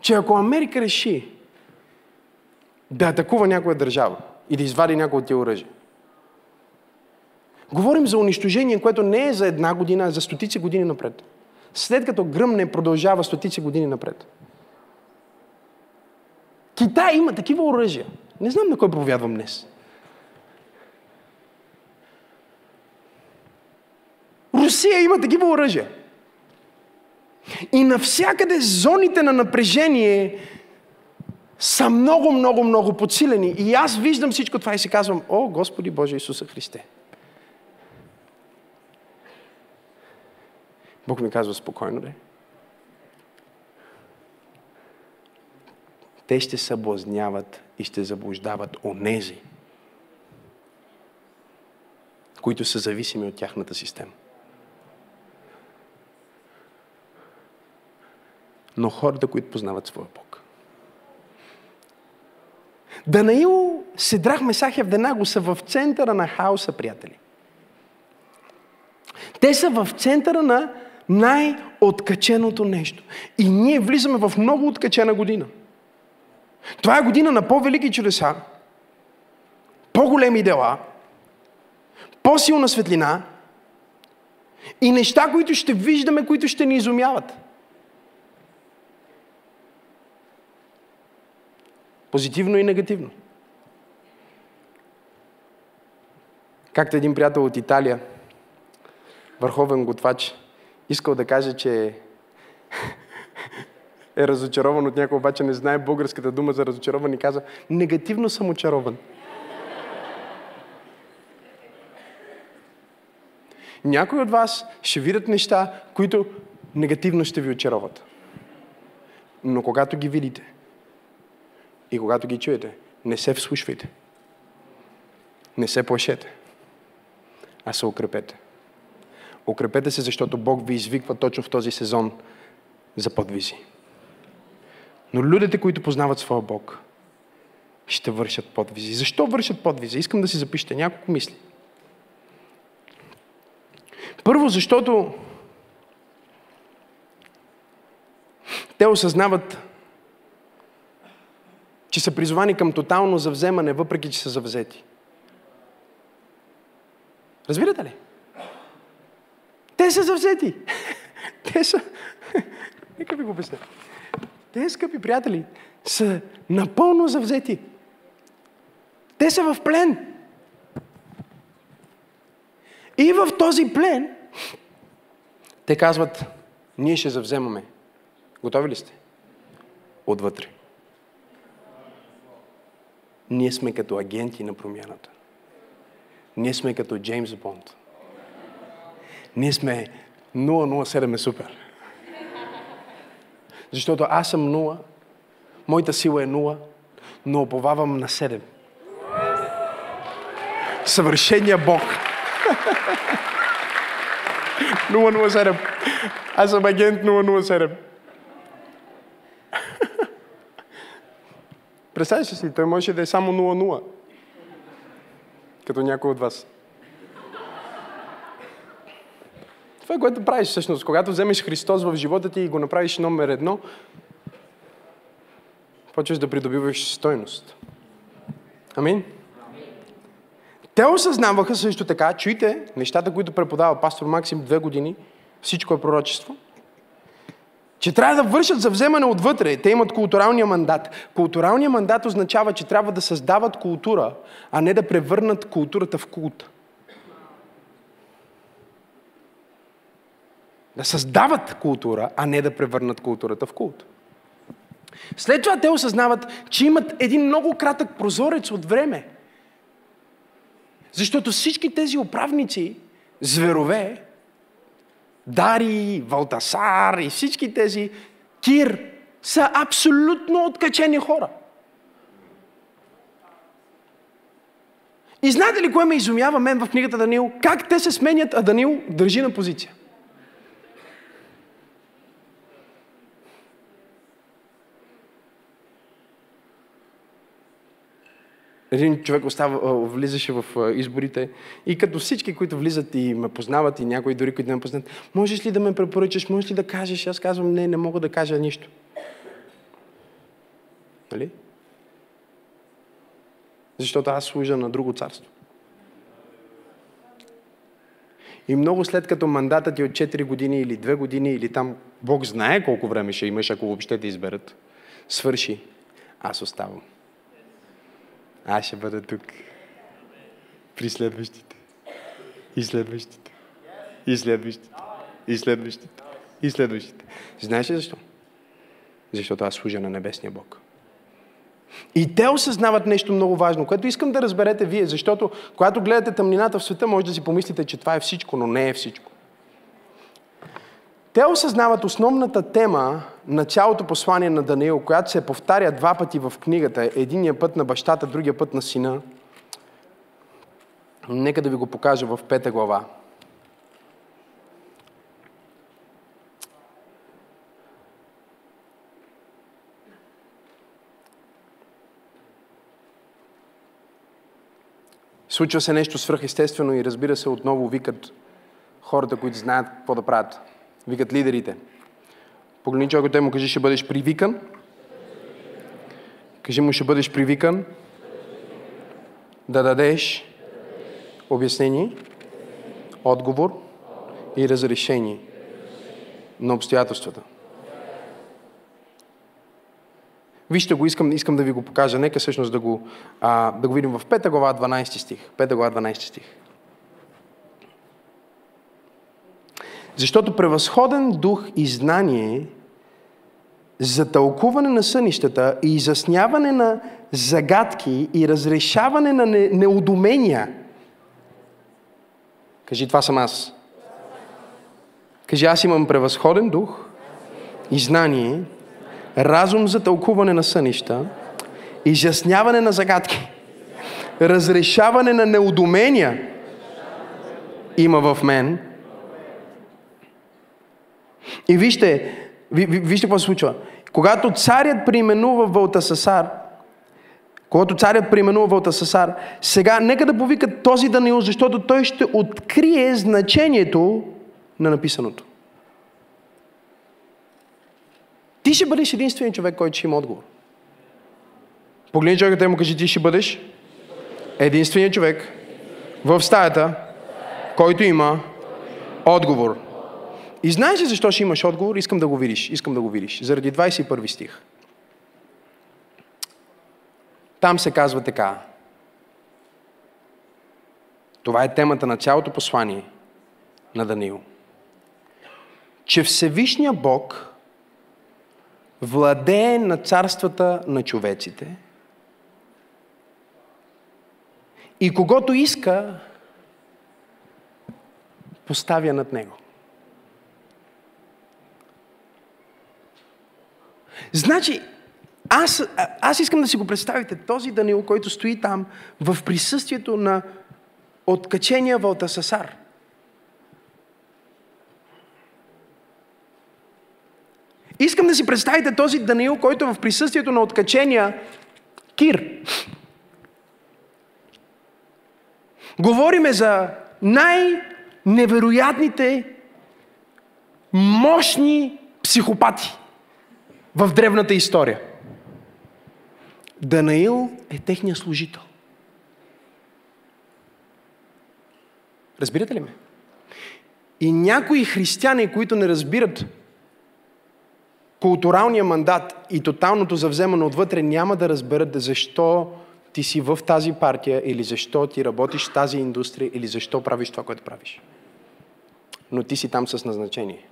Че ако Америка реши да атакува някоя държава и да извади някои от тия оръжия, говорим за унищожение, което не е за една година, а за стотици години напред след като гръмне продължава стотици години напред. Китай има такива оръжия. Не знам на кой проповядвам днес. Русия има такива оръжия. И навсякъде зоните на напрежение са много, много, много подсилени. И аз виждам всичко това и си казвам, о, Господи Боже Исуса Христе. Бог ми казва спокойно, да. Те ще съблазняват и ще заблуждават онези, които са зависими от тяхната система. Но хората, които познават своя Бог. Данаил, Седрах, Месах и Авденаго са в центъра на хаоса, приятели. Те са в центъра на най-откаченото нещо. И ние влизаме в много откачена година. Това е година на по-велики чудеса, по-големи дела, по-силна светлина и неща, които ще виждаме, които ще ни изумяват. Позитивно и негативно. Както един приятел от Италия, върховен готвач, искал да каже, че е разочарован от някой, обаче не знае българската дума за разочарован и каза, негативно съм очарован. Някои от вас ще видят неща, които негативно ще ви очароват. Но когато ги видите и когато ги чуете, не се вслушвайте. Не се плашете, а се укрепете. Укрепете се, защото Бог ви извиква точно в този сезон за подвизи. Но людите, които познават своя Бог, ще вършат подвизи. Защо вършат подвизи? Искам да си запишете няколко мисли. Първо, защото те осъзнават, че са призовани към тотално завземане, въпреки че са завзети. Разбирате ли? Те са завзети. Те са... Нека ви го обясня. Те, скъпи приятели, са напълно завзети. Те са в плен. И в този плен те казват, ние ще завземаме. Готови ли сте? Отвътре. Ние сме като агенти на промяната. Ние сме като Джеймс Бонд. Ние сме 007 е супер. Защото аз съм нула, моята сила е нула, но оповавам на седем. Съвършения Бог. 007. Аз съм агент 007. Представяш си, той може да е само 0-0. Като някой от вас. Това е което правиш всъщност. Когато вземеш Христос в живота ти и го направиш номер едно, почваш да придобиваш стойност. Амин? Те осъзнаваха също така, чуйте нещата, които преподава пастор Максим две години, всичко е пророчество, че трябва да вършат за вземане отвътре. Те имат културалния мандат. Културалният мандат означава, че трябва да създават култура, а не да превърнат културата в култ. Да създават култура, а не да превърнат културата в култ. След това те осъзнават, че имат един много кратък прозорец от време. Защото всички тези управници, зверове, Дари, Валтасар и всички тези Кир са абсолютно откачени хора. И знаете ли кое ме изумява мен в книгата Данил? Как те се сменят, а Данил държи на позиция. Един човек остава, влизаше в изборите и като всички, които влизат и ме познават и някои дори, които не ме познат, можеш ли да ме препоръчаш, можеш ли да кажеш? Аз казвам, не, не мога да кажа нищо. Нали? Защото аз служа на друго царство. И много след като мандата ти от 4 години или 2 години или там Бог знае колко време ще имаш, ако въобще те изберат, свърши, аз оставам. Аз ще бъда тук. При следващите. И следващите. И следващите. И следващите. И следващите. Знаеш ли защо? Защото аз служа на небесния Бог. И те осъзнават нещо много важно, което искам да разберете вие, защото когато гледате тъмнината в света, може да си помислите, че това е всичко, но не е всичко. Те осъзнават основната тема на цялото послание на Даниил, която се повтаря два пъти в книгата. Единия път на бащата, другия път на сина. Нека да ви го покажа в пета глава. Случва се нещо свръхестествено и разбира се, отново викат хората, които знаят какво да правят. Викат лидерите. Погледни човекът, му кажи, ще бъдеш привикан. Кажи му, ще бъдеш привикан да дадеш обяснение, отговор и разрешение на обстоятелствата. Вижте го, искам, искам да ви го покажа. Нека всъщност да го, а, да го видим в 5 глава 12 стих. 5 глава 12 стих. Защото превъзходен дух и знание за тълкуване на сънищата и изясняване на загадки и разрешаване на не, неудумения. Кажи, това съм аз. Кажи, аз имам превъзходен дух и знание разум за тълкуване на сънища, изясняване на загадки, разрешаване на неудумения има в мен. И вижте, вижте какво се случва. Когато царят преименува Вълтасасар, когато царят преименува Вълтасасар, сега нека да повикат този Даниил, защото той ще открие значението на написаното. Ти ще бъдеш единственият човек, който ще има отговор. Погледни човекът и му кажи, ти ще бъдеш единственият човек в стаята, който има отговор. И знаеш ли защо ще имаш отговор? Искам да го видиш. Искам да го видиш. Заради 21 стих. Там се казва така. Това е темата на цялото послание на Даниил. Че Всевишния Бог владее на царствата на човеците и когато иска, поставя над него. Значи, аз, аз искам да си го представите, този Данил, който стои там в присъствието на откачения Валтасасар – Искам да си представите този Даниил, който е в присъствието на откачения Кир. Говориме за най-невероятните, мощни психопати в древната история. Данаил е техния служител. Разбирате ли ме? И някои християни, които не разбират културалния мандат и тоталното завземане отвътре няма да разберат защо ти си в тази партия или защо ти работиш в тази индустрия или защо правиш това, което правиш. Но ти си там с назначение.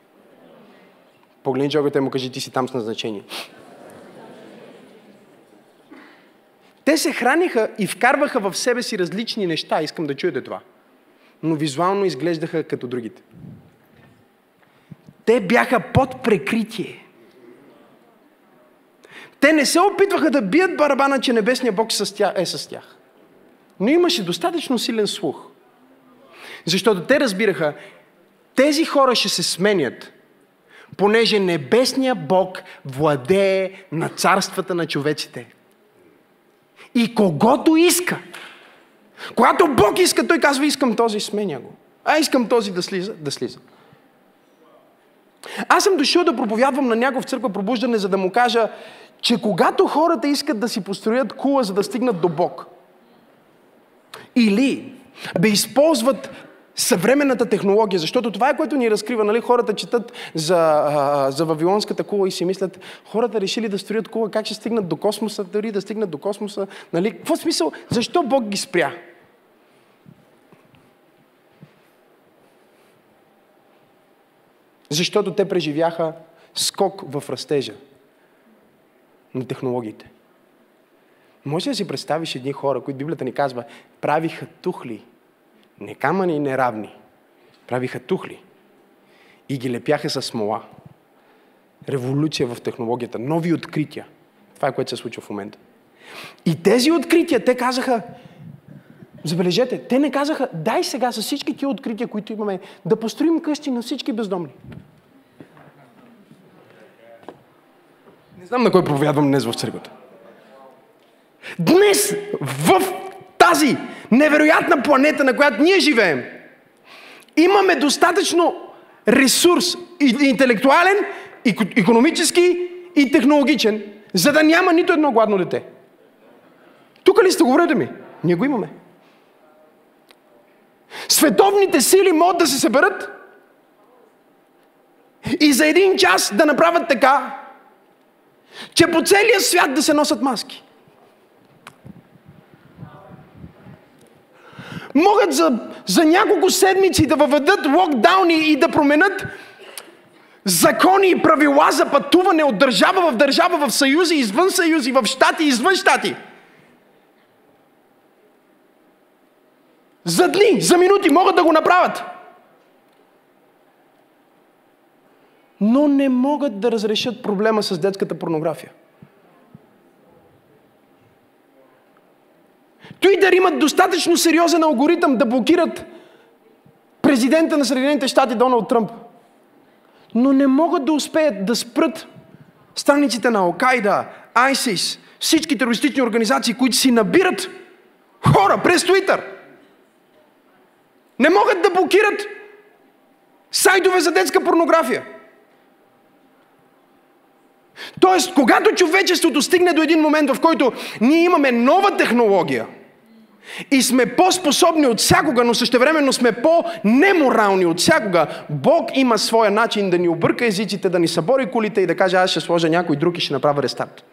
Погледни човекът и му кажи, ти си там с назначение. Те се храниха и вкарваха в себе си различни неща. Искам да чуете това. Но визуално изглеждаха като другите. Те бяха под прекритие. Те не се опитваха да бият барабана, че небесния Бог е с тях. Но имаше достатъчно силен слух. Защото те разбираха, тези хора ще се сменят, понеже небесния Бог владее на царствата на човеците. И когото иска. Когато Бог иска, той казва, искам този, сменя го. А искам този да слиза, да слиза. Аз съм дошъл да проповядвам на някой в църква пробуждане, за да му кажа, че когато хората искат да си построят кула, за да стигнат до Бог, или да използват съвременната технология, защото това е което ни разкрива. Нали? Хората четат за, за Вавилонската кула и си мислят, хората решили да строят кула, как ще стигнат до космоса, дори да стигнат до космоса. Нали? Какво смисъл? Защо Бог ги спря? Защото те преживяха скок в растежа на технологиите. Може да си представиш едни хора, които Библията ни казва, правиха тухли, не камъни неравни, правиха тухли и ги лепяха с смола. Революция в технологията, нови открития. Това е което се случва в момента. И тези открития, те казаха, забележете, те не казаха, дай сега с всички тия открития, които имаме, да построим къщи на всички бездомни. Не знам на кой проповядвам днес в църквата. Днес в тази невероятна планета, на която ние живеем, имаме достатъчно ресурс, интелектуален, економически и технологичен, за да няма нито едно гладно дете. Тук ли сте, говорете ми? Ние го имаме. Световните сили могат да се съберат и за един час да направят така, че по целия свят да се носят маски. Могат за, за няколко седмици да въведат локдауни и да променят закони и правила за пътуване от държава в държава, в съюзи, извън съюзи, в щати, извън щати. За дни, за минути могат да го направят. Но не могат да разрешат проблема с детската порнография. Той имат достатъчно сериозен алгоритъм да блокират президента на Съединените щати Доналд Тръмп. Но не могат да успеят да спрат страниците на Алкайда, ISIS, всички терористични организации, които си набират хора през Твитър. Не могат да блокират сайтове за детска порнография. Тоест, когато човечеството стигне до един момент, в който ние имаме нова технология и сме по-способни от всякога, но същевременно сме по-неморални от всякога, Бог има своя начин да ни обърка езиците, да ни събори колите и да каже, аз ще сложа някой друг и ще направя рестарт.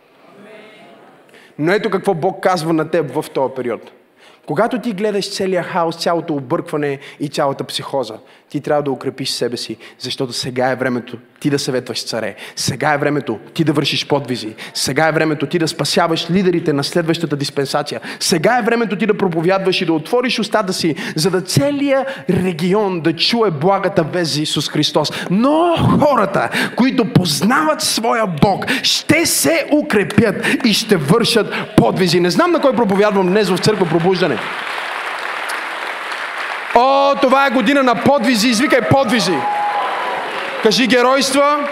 Но ето какво Бог казва на теб в този период. Когато ти гледаш целия хаос, цялото объркване и цялата психоза, ти трябва да укрепиш себе си, защото сега е времето ти да съветваш царе. Сега е времето ти да вършиш подвизи. Сега е времето ти да спасяваш лидерите на следващата диспенсация. Сега е времето ти да проповядваш и да отвориш устата си, за да целият регион да чуе благата вест за Исус Христос. Но хората, които познават своя Бог, ще се укрепят и ще вършат подвизи. Не знам на кой проповядвам днес в църква пробуждане. О, това е година на подвизи. Извикай подвизи. Кажи геройства.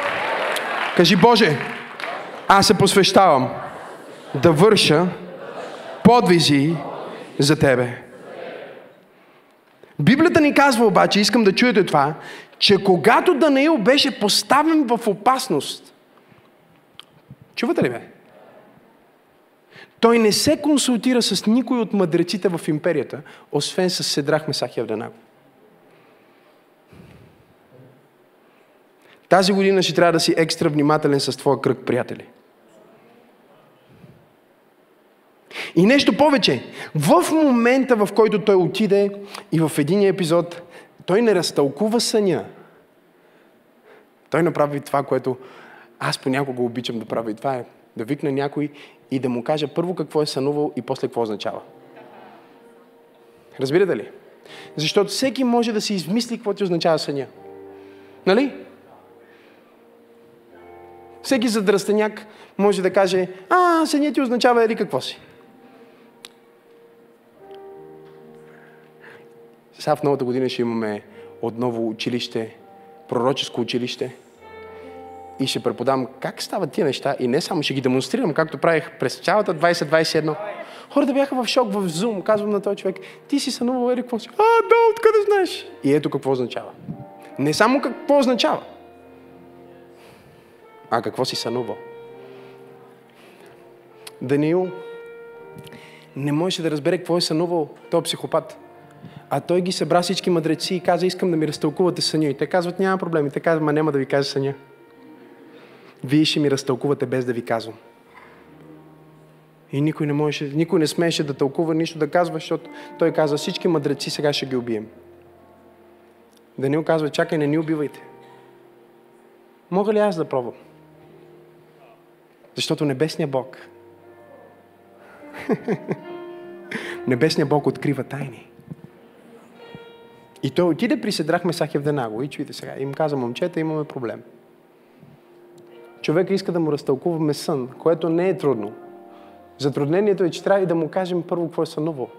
Кажи Боже, аз се посвещавам да върша подвизи за Тебе. Библията ни казва обаче, искам да чуете това, че когато Данаил беше поставен в опасност, чувате ли ме? Той не се консултира с никой от мъдреците в империята, освен с Седрах Месах и. Тази година ще трябва да си екстра внимателен с твоя кръг приятели. И нещо повече. В момента, в който той отиде и в един епизод, той не разтълкува съня. Той направи това, което аз понякога обичам да правя. И това е да викна някой и да му кажа първо какво е сънувал и после какво означава. Разбирате ли? Защото всеки може да си измисли какво ти означава съня. Нали? Всеки задръстеняк може да каже, а, съня ти означава ели какво си. Сега в новата година ще имаме отново училище, пророческо училище – и ще преподам как стават тия неща и не само ще ги демонстрирам, както правих през цялата 2021. Хората бяха в шок в Zoom. Казвам на този човек, ти си сънувал ери какво си? А, да, откъде знаеш? И ето какво означава. Не само какво означава, а какво си сънувал. Даниил не можеше да разбере какво е сънувал този психопат. А той ги събра всички мъдреци и каза, искам да ми разтълкувате съня. И те казват, няма проблем. И те казват, ма няма да ви кажа съня вие ще ми разтълкувате без да ви казвам. И никой не, можеше, никой не смееше да тълкува нищо да казва, защото той каза, всички мъдреци сега ще ги убием. Данил казва, чакай, не ни убивайте. Мога ли аз да пробвам? Защото Небесният Бог Небесният Бог открива тайни. И той отиде при Седрах Месах Евденаго и чуйте сега. Им каза, момчета, имаме проблем. Човек иска да му разтълкуваме сън, което не е трудно. Затруднението е, че трябва и да му кажем първо какво е сънувал.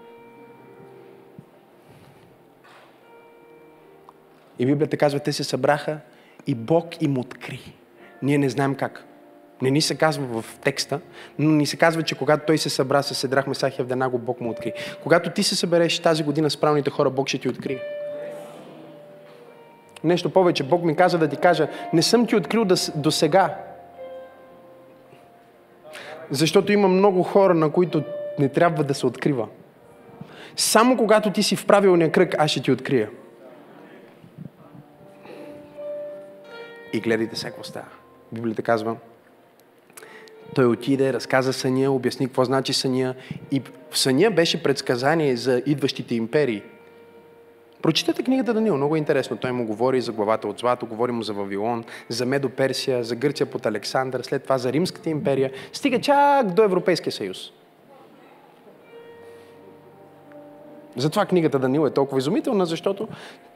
И Библията казва, те се събраха и Бог им откри. Ние не знаем как. Не ни се казва в текста, но ни се казва, че когато той се събра с Седрах Месах Евденаго, Бог му откри. Когато ти се събереш тази година с правилните хора, Бог ще ти откри. Нещо повече, Бог ми каза да ти кажа, не съм ти открил до сега. Защото има много хора, на които не трябва да се открива. Само когато ти си в правилния кръг, аз ще ти открия. И гледайте сега какво става. Библията казва, той отиде, разказа съня, обясни какво значи съня и в съня беше предсказание за идващите империи. Прочитате книгата Данил, много е интересно. Той му говори за главата от злато, говори му за Вавилон, за Медо Персия, за Гърция под Александър, след това за Римската империя. Стига чак до Европейския съюз. Затова книгата Данил е толкова изумителна, защото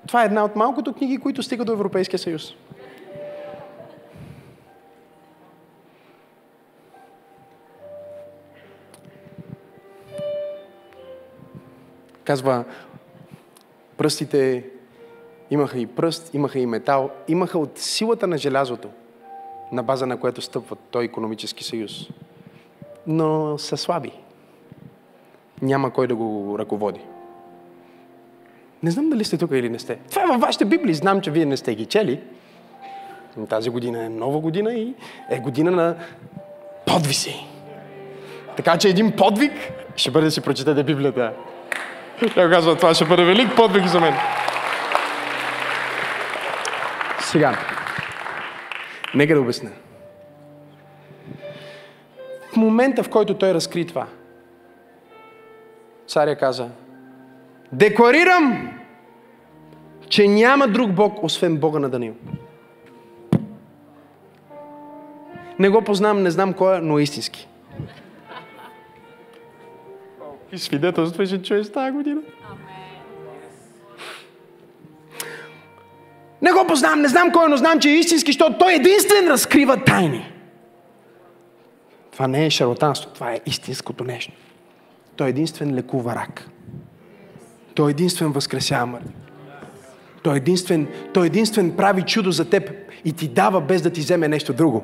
това е една от малкото книги, които стига до Европейския съюз. Казва, пръстите имаха и пръст, имаха и метал, имаха от силата на желязото, на база на което стъпва той економически съюз. Но са слаби. Няма кой да го ръководи. Не знам дали сте тук или не сте. Това е във вашите Библии. Знам, че вие не сте ги чели. Тази година е нова година и е година на подвиси. Така че един подвиг ще бъде да си прочетете Библията. Тя казва, това ще бъде велик подвиг за мен. Сега, нека да обясня. В момента, в който той разкри това, царя каза, декларирам, че няма друг Бог, освен Бога на Данил. Не го познавам, не знам кой е, но е истински. И свидетелства ще чуеш тази година. Не го познавам, не знам кой, но знам, че е истински, защото той единствен разкрива тайни. Това не е шарлатанство, това е истинското нещо. Той единствен лекува рак. Той единствен възкресява мъртви. Той единствен, той единствен прави чудо за теб и ти дава без да ти вземе нещо друго.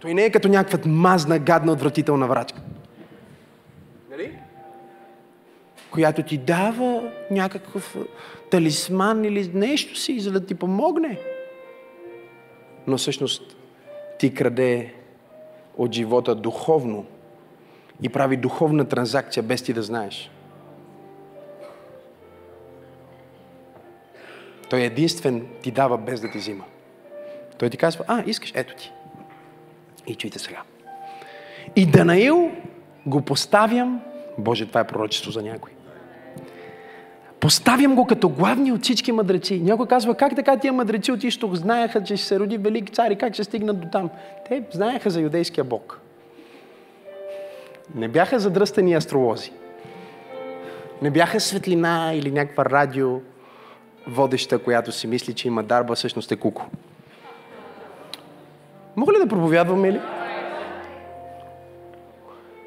Той не е като някаква мазна, гадна, отвратителна врачка. Която ти дава някакъв талисман или нещо си, за да ти помогне. Но всъщност ти краде от живота духовно и прави духовна транзакция без ти да знаеш. Той единствен ти дава без да ти взима. Той ти казва, а, искаш, ето ти. И чуйте сега. И Данаил го поставям, Боже, това е пророчество за някой. Поставям го като главни от всички мъдреци. Някой казва, как така тия мъдреци от изток знаеха, че ще се роди велик цар и как ще стигнат до там? Те знаеха за юдейския бог. Не бяха задръстени астролози. Не бяха светлина или някаква радио водеща, която си мисли, че има дарба, всъщност е куко. Мога ли да проповядваме ли?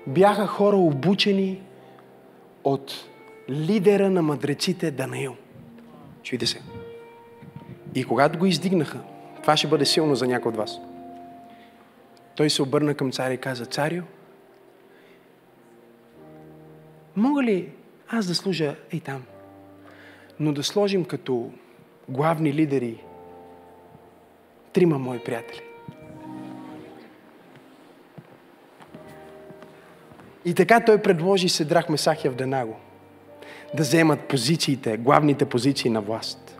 Бяха хора обучени от лидера на мъдреците Данаил. Чуйте се. И когато го издигнаха, това ще бъде силно за някой от вас. Той се обърна към царя и каза, царю, мога ли аз да служа и там, но да сложим като главни лидери трима мои приятели? И така той предложи Седрах Месахия в Денаго – да вземат позициите, главните позиции на власт.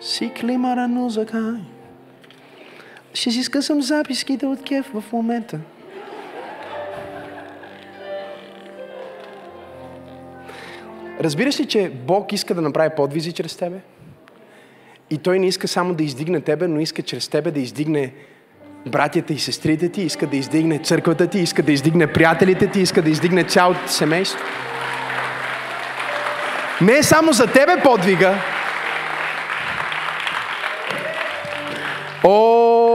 Си климара музика. Ще си скъсам записките от кеф в момента. Разбираш ли, че Бог иска да направи подвизи чрез тебе? И Той не иска само да издигне тебе, но иска чрез тебе да издигне братята и сестрите ти, иска да издигне църквата ти, иска да издигне приятелите ти, иска да издигне цялото семейство. Не е само за тебе подвига. О,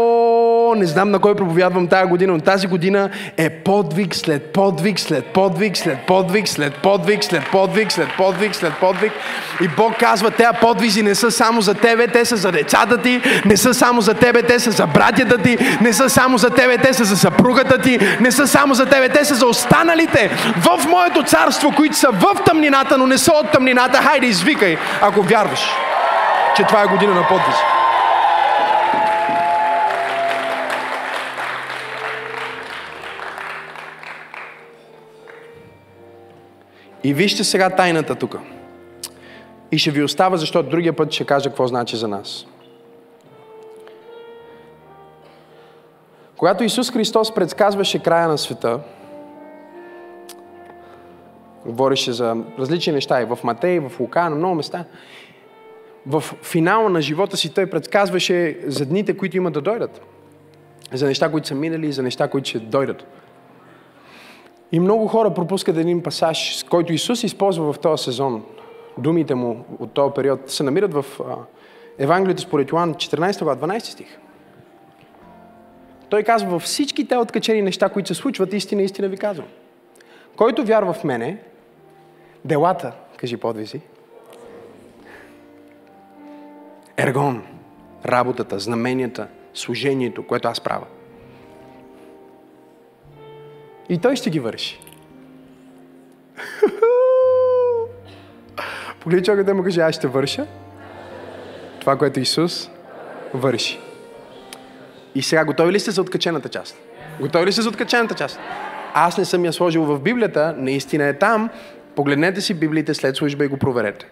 не знам на кой проповядвам тази година, но тази година е подвиг след подвиг, след подвиг, след подвиг, след подвиг, след подвиг, след подвиг, след подвиг. И Бог казва, тези подвизи не са само за тебе, те са за децата ти, не са само за тебе, те са за братята ти, не са само за тебе, те са за съпругата ти, не са само за тебе, те са за останалите в моето царство, които са в тъмнината, но не са от тъмнината. Хайде, извикай, ако вярваш, че това е година на подвизи. И вижте сега тайната тук. И ще ви остава, защото другия път ще кажа какво значи за нас. Когато Исус Христос предсказваше края на света, говореше за различни неща и в Матей, в Лука, на много места, в финала на живота си той предсказваше за дните, които има да дойдат. За неща, които са минали и за неща, които ще дойдат. И много хора пропускат един пасаж, който Исус използва в този сезон. Думите му от този период се намират в Евангелието според Йоан 14 глава, 12 стих. Той казва, във всички те откачени неща, които се случват, истина, истина ви казвам. Който вярва в мене, делата, кажи подвизи, ергон, работата, знаменията, служението, което аз правя. И той ще ги върши. Погледни човека да му каже, аз ще върша това, което Исус върши. И сега, готови ли сте за откачената част? Готови ли сте за откачената част? Аз не съм я сложил в Библията, наистина е там. Погледнете си Библиите след служба и го проверете.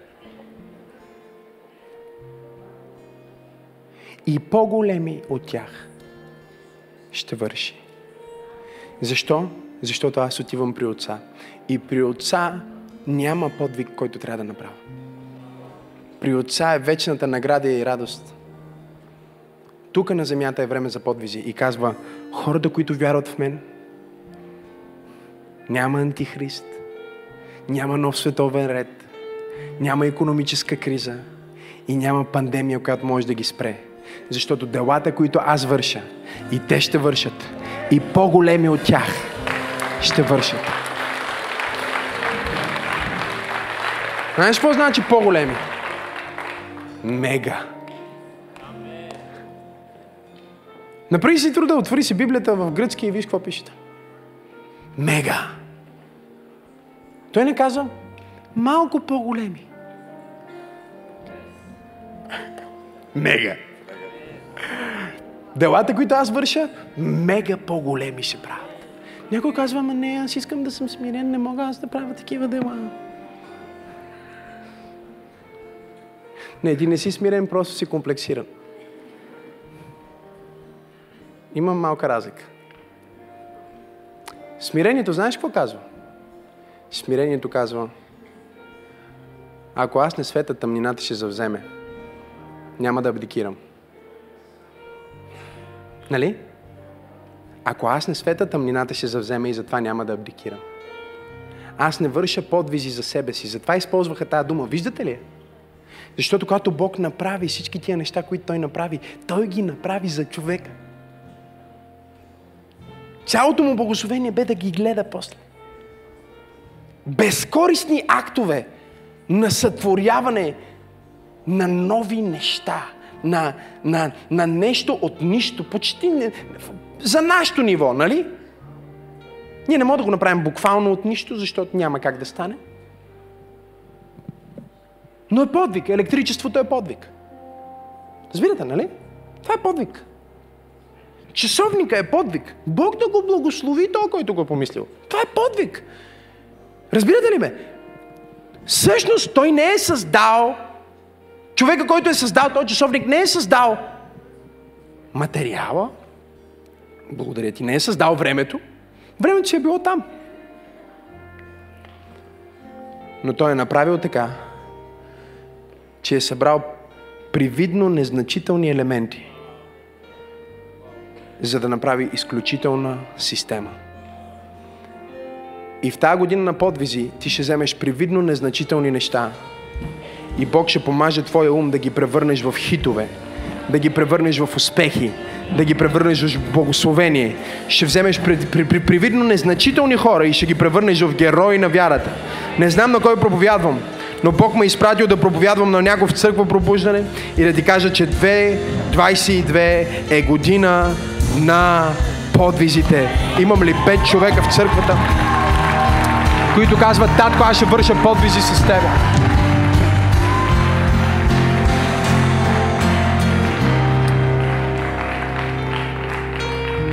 И по-големи от тях ще върши. Защо? Защото аз отивам при Отца. И при Отца няма подвиг, който трябва да направя. При Отца е вечната награда и радост. Тук на земята е време за подвизи. И казва, хората, които вярват в мен, няма антихрист, няма нов световен ред, няма економическа криза и няма пандемия, която може да ги спре. Защото делата, които аз върша, и те ще вършат, и по-големи от тях ще вършат. Знаеш какво значи по-големи? Мега. Направи си труда, отвори си Библията в гръцки и виж какво пишете. Мега. Той не казва малко по-големи. Мега. Делата, които аз върша, мега по-големи ще правят. Някой казва, ама не, аз искам да съм смирен, не мога аз да правя такива дела. Не, ти не си смирен, просто си комплексиран. Имам малка разлика. Смирението, знаеш какво казва? Смирението казва, ако аз не света, тъмнината ще завземе. Няма да абдикирам. Нали? Ако аз не света, тъмнината ще завземе и затова няма да абдикирам. Аз не върша подвизи за себе си. Затова използваха тази дума. Виждате ли? Защото когато Бог направи всички тия неща, които Той направи, Той ги направи за човека. Цялото му благословение бе да ги гледа после. Безкористни актове на сътворяване на нови неща, на, на, на нещо от нищо, почти не, за нашето ниво, нали? Ние не можем да го направим буквално от нищо, защото няма как да стане. Но е подвиг. Електричеството е подвиг. Разбирате, нали? Това е подвиг. Часовника е подвиг. Бог да го благослови той, който го е помислил. Това е подвиг. Разбирате ли ме? Всъщност той не е създал, човека, който е създал този часовник, не е създал материала. Благодаря ти. Не е създал времето. Времето си е било там. Но той е направил така, че е събрал привидно незначителни елементи, за да направи изключителна система. И в тази година на подвизи ти ще вземеш привидно незначителни неща и Бог ще помаже твоя ум да ги превърнеш в хитове, да ги превърнеш в успехи, да ги превърнеш в благословение. Ще вземеш при, при, при, привидно незначителни хора и ще ги превърнеш в герои на вярата. Не знам на кой проповядвам, но Бог ме е изпратил да проповядвам на някой в църква пробуждане и да ти кажа, че 2022 е година на подвизите. Имам ли пет човека в църквата, които казват, татко, аз ще върша подвизи с теб.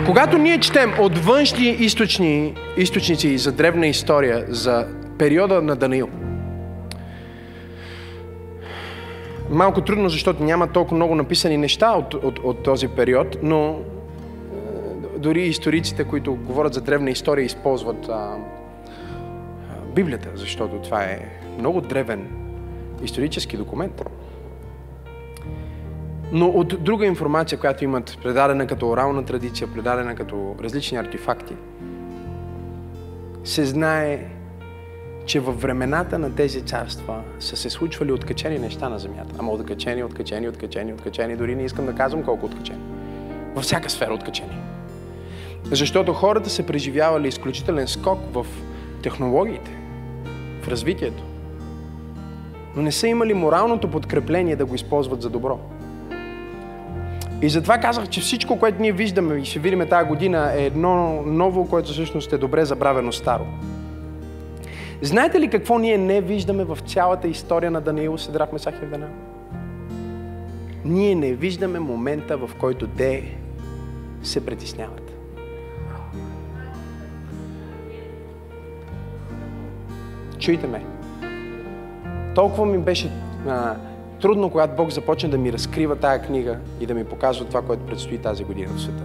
Когато ние четем от външни източни, източници за древна история, за периода на Даниил, малко трудно, защото няма толкова много написани неща от, от, от този период, но е, дори историците, които говорят за древна история, използват а, Библията, защото това е много древен исторически документ. Но от друга информация, която имат предадена като орална традиция, предадена като различни артефакти, се знае, че във времената на тези царства са се случвали откачени неща на земята. Ама откачени, откачени, откачени, откачени. Дори не искам да казвам колко откачени. Във всяка сфера откачени. Защото хората са преживявали изключителен скок в технологиите, в развитието. Но не са имали моралното подкрепление да го използват за добро. И затова казах, че всичко, което ние виждаме и ще видим тази година е едно ново, което всъщност е добре забравено старо. Знаете ли какво ние не виждаме в цялата история на Даниил, Седрах, Месах и Вдана? Ние не виждаме момента, в който те се притесняват. Чуйте ме. Толкова ми беше а, трудно, когато Бог започне да ми разкрива тая книга и да ми показва това, което предстои тази година в света.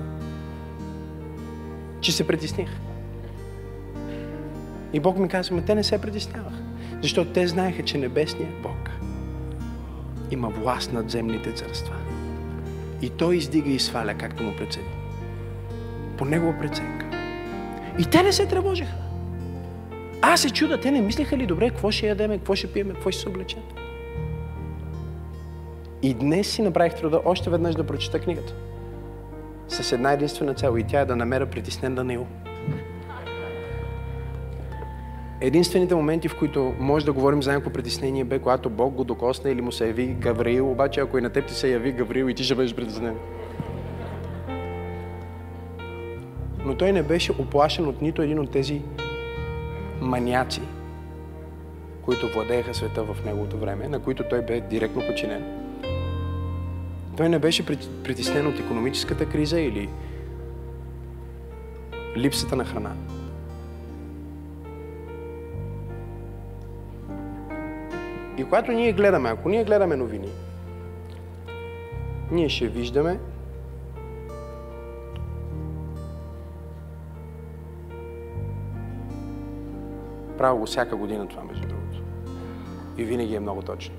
Че се притесних. И Бог ми казва, те не се притесняваха. Защото те знаеха, че небесният Бог има власт над земните царства. И Той издига и сваля, както му прецени. По Негова преценка. И те не се тревожиха. Аз се чуда, те не мислеха ли добре, какво ще ядеме, какво ще пиеме, какво ще се облечем. И днес си направих труда още веднъж да прочита книгата. С една единствена цел и тя е да намеря притеснен Даниил. Единствените моменти, в които може да говорим за някакво притеснение, бе когато Бог го докосне или му се яви Гавриил, обаче ако и на теб ти се яви Гавриил и ти ще бъдеш притеснен. Но той не беше оплашен от нито един от тези маняци, които владееха света в неговото време, на които той бе директно подчинен. Той не беше притеснен от економическата криза или липсата на храна. И когато ние гледаме, ако ние гледаме новини, ние ще виждаме Правя го всяка година това, между другото. И винаги е много точно.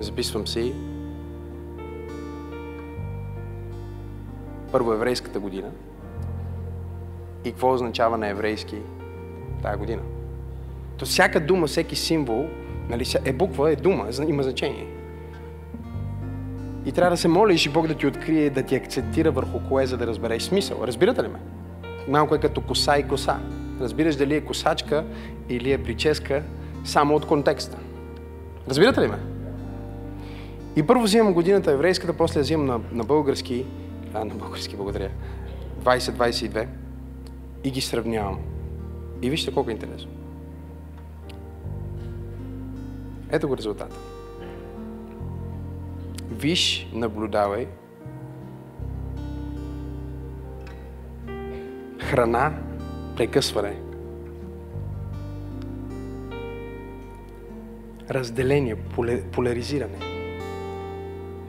Записвам си първо еврейската година и какво означава на еврейски тази година. То всяка дума, всеки символ, нали, е буква, е дума, има значение. И трябва да се молиш и Бог да ти открие, да ти акцентира върху кое, за да разбереш смисъл. Разбирате ли ме? Малко е като коса и коса. Разбираш дали е косачка или е прическа само от контекста. Разбирате ли ме? И първо взимам годината еврейската, после взимам на, на български, а, на български, благодаря, 2022 и ги сравнявам. И вижте колко е интересно. Ето го резултата. Виж, наблюдавай. Храна, прекъсване. Разделение, поляризиране.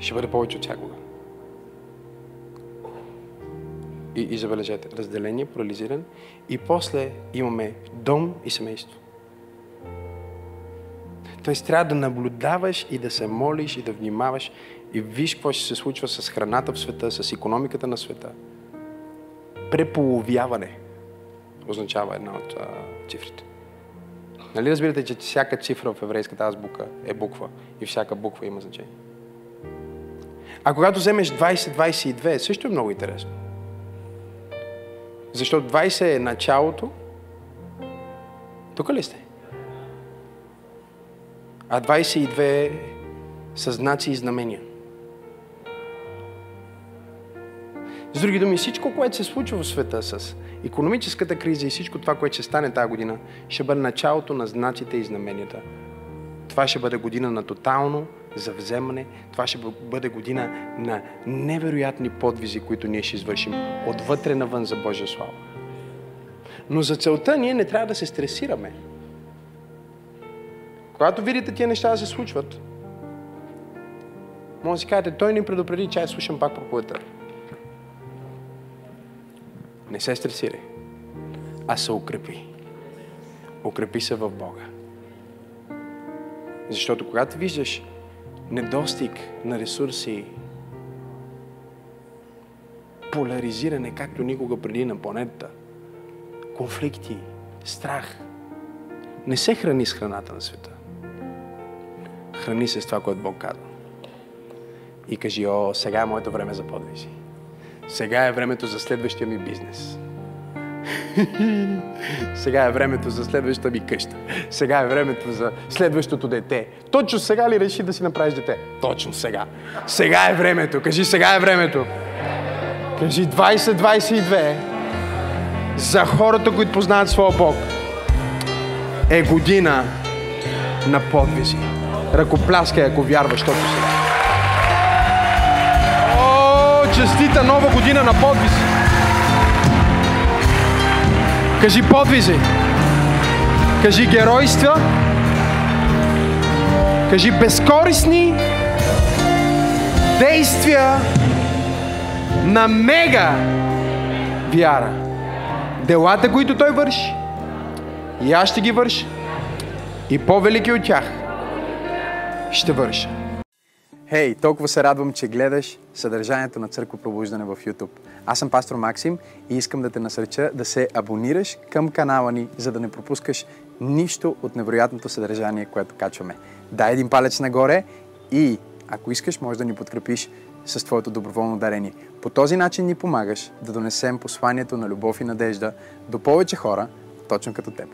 Ще бъде повече от всякога. И, и забележете, разделение, поляризиране. И после имаме дом и семейство. Тоест трябва да наблюдаваш и да се молиш и да внимаваш и виж какво ще се случва с храната в света, с економиката на света. Преполовяване означава една от а, цифрите. Нали разбирате, че всяка цифра в еврейската азбука е буква и всяка буква има значение? А когато вземеш 20-22, също е много интересно. Защото 20 е началото. Тук ли сте? А 22 е с знаци и знамения. С други думи, всичко, което се случва в света с економическата криза и всичко това, което ще стане тази година, ще бъде началото на знаците и знаменията. Това ще бъде година на тотално завземане. Това ще бъде година на невероятни подвизи, които ние ще извършим отвътре навън за Божия слава. Но за целта ние не трябва да се стресираме. Когато видите тия неща да се случват, може да си кажете, той ни предупреди, че аз слушам пак проповедта. Не се стресирай, а се укрепи. Укрепи се в Бога. Защото когато виждаш недостиг на ресурси, поляризиране, както никога преди на планетата, конфликти, страх, не се храни с храната на света. Храни се с това, което Бог казва. И кажи, о, сега е моето време за подвизи. Сега е времето за следващия ми бизнес. сега е времето за следващата ми къща. Сега е времето за следващото дете. Точно сега ли реши да си направиш дете? Точно сега. Сега е времето. Кажи, сега е времето. Кажи 2022 за хората, които познават своя Бог е година на подвизи. Ръкопляскай, ако вярваш, защото сега честита нова година на подвизи. Кажи подвизи. Кажи геройства. Кажи безкорисни действия на мега вяра. Делата, които той върши, и аз ще ги върша. И по-велики от тях ще върша. Хей, hey, толкова се радвам, че гледаш съдържанието на Църква Пробуждане в YouTube. Аз съм пастор Максим и искам да те насреча да се абонираш към канала ни, за да не пропускаш нищо от невероятното съдържание, което качваме. Дай един палец нагоре и ако искаш, може да ни подкрепиш с твоето доброволно дарение. По този начин ни помагаш да донесем посланието на любов и надежда до повече хора, точно като теб.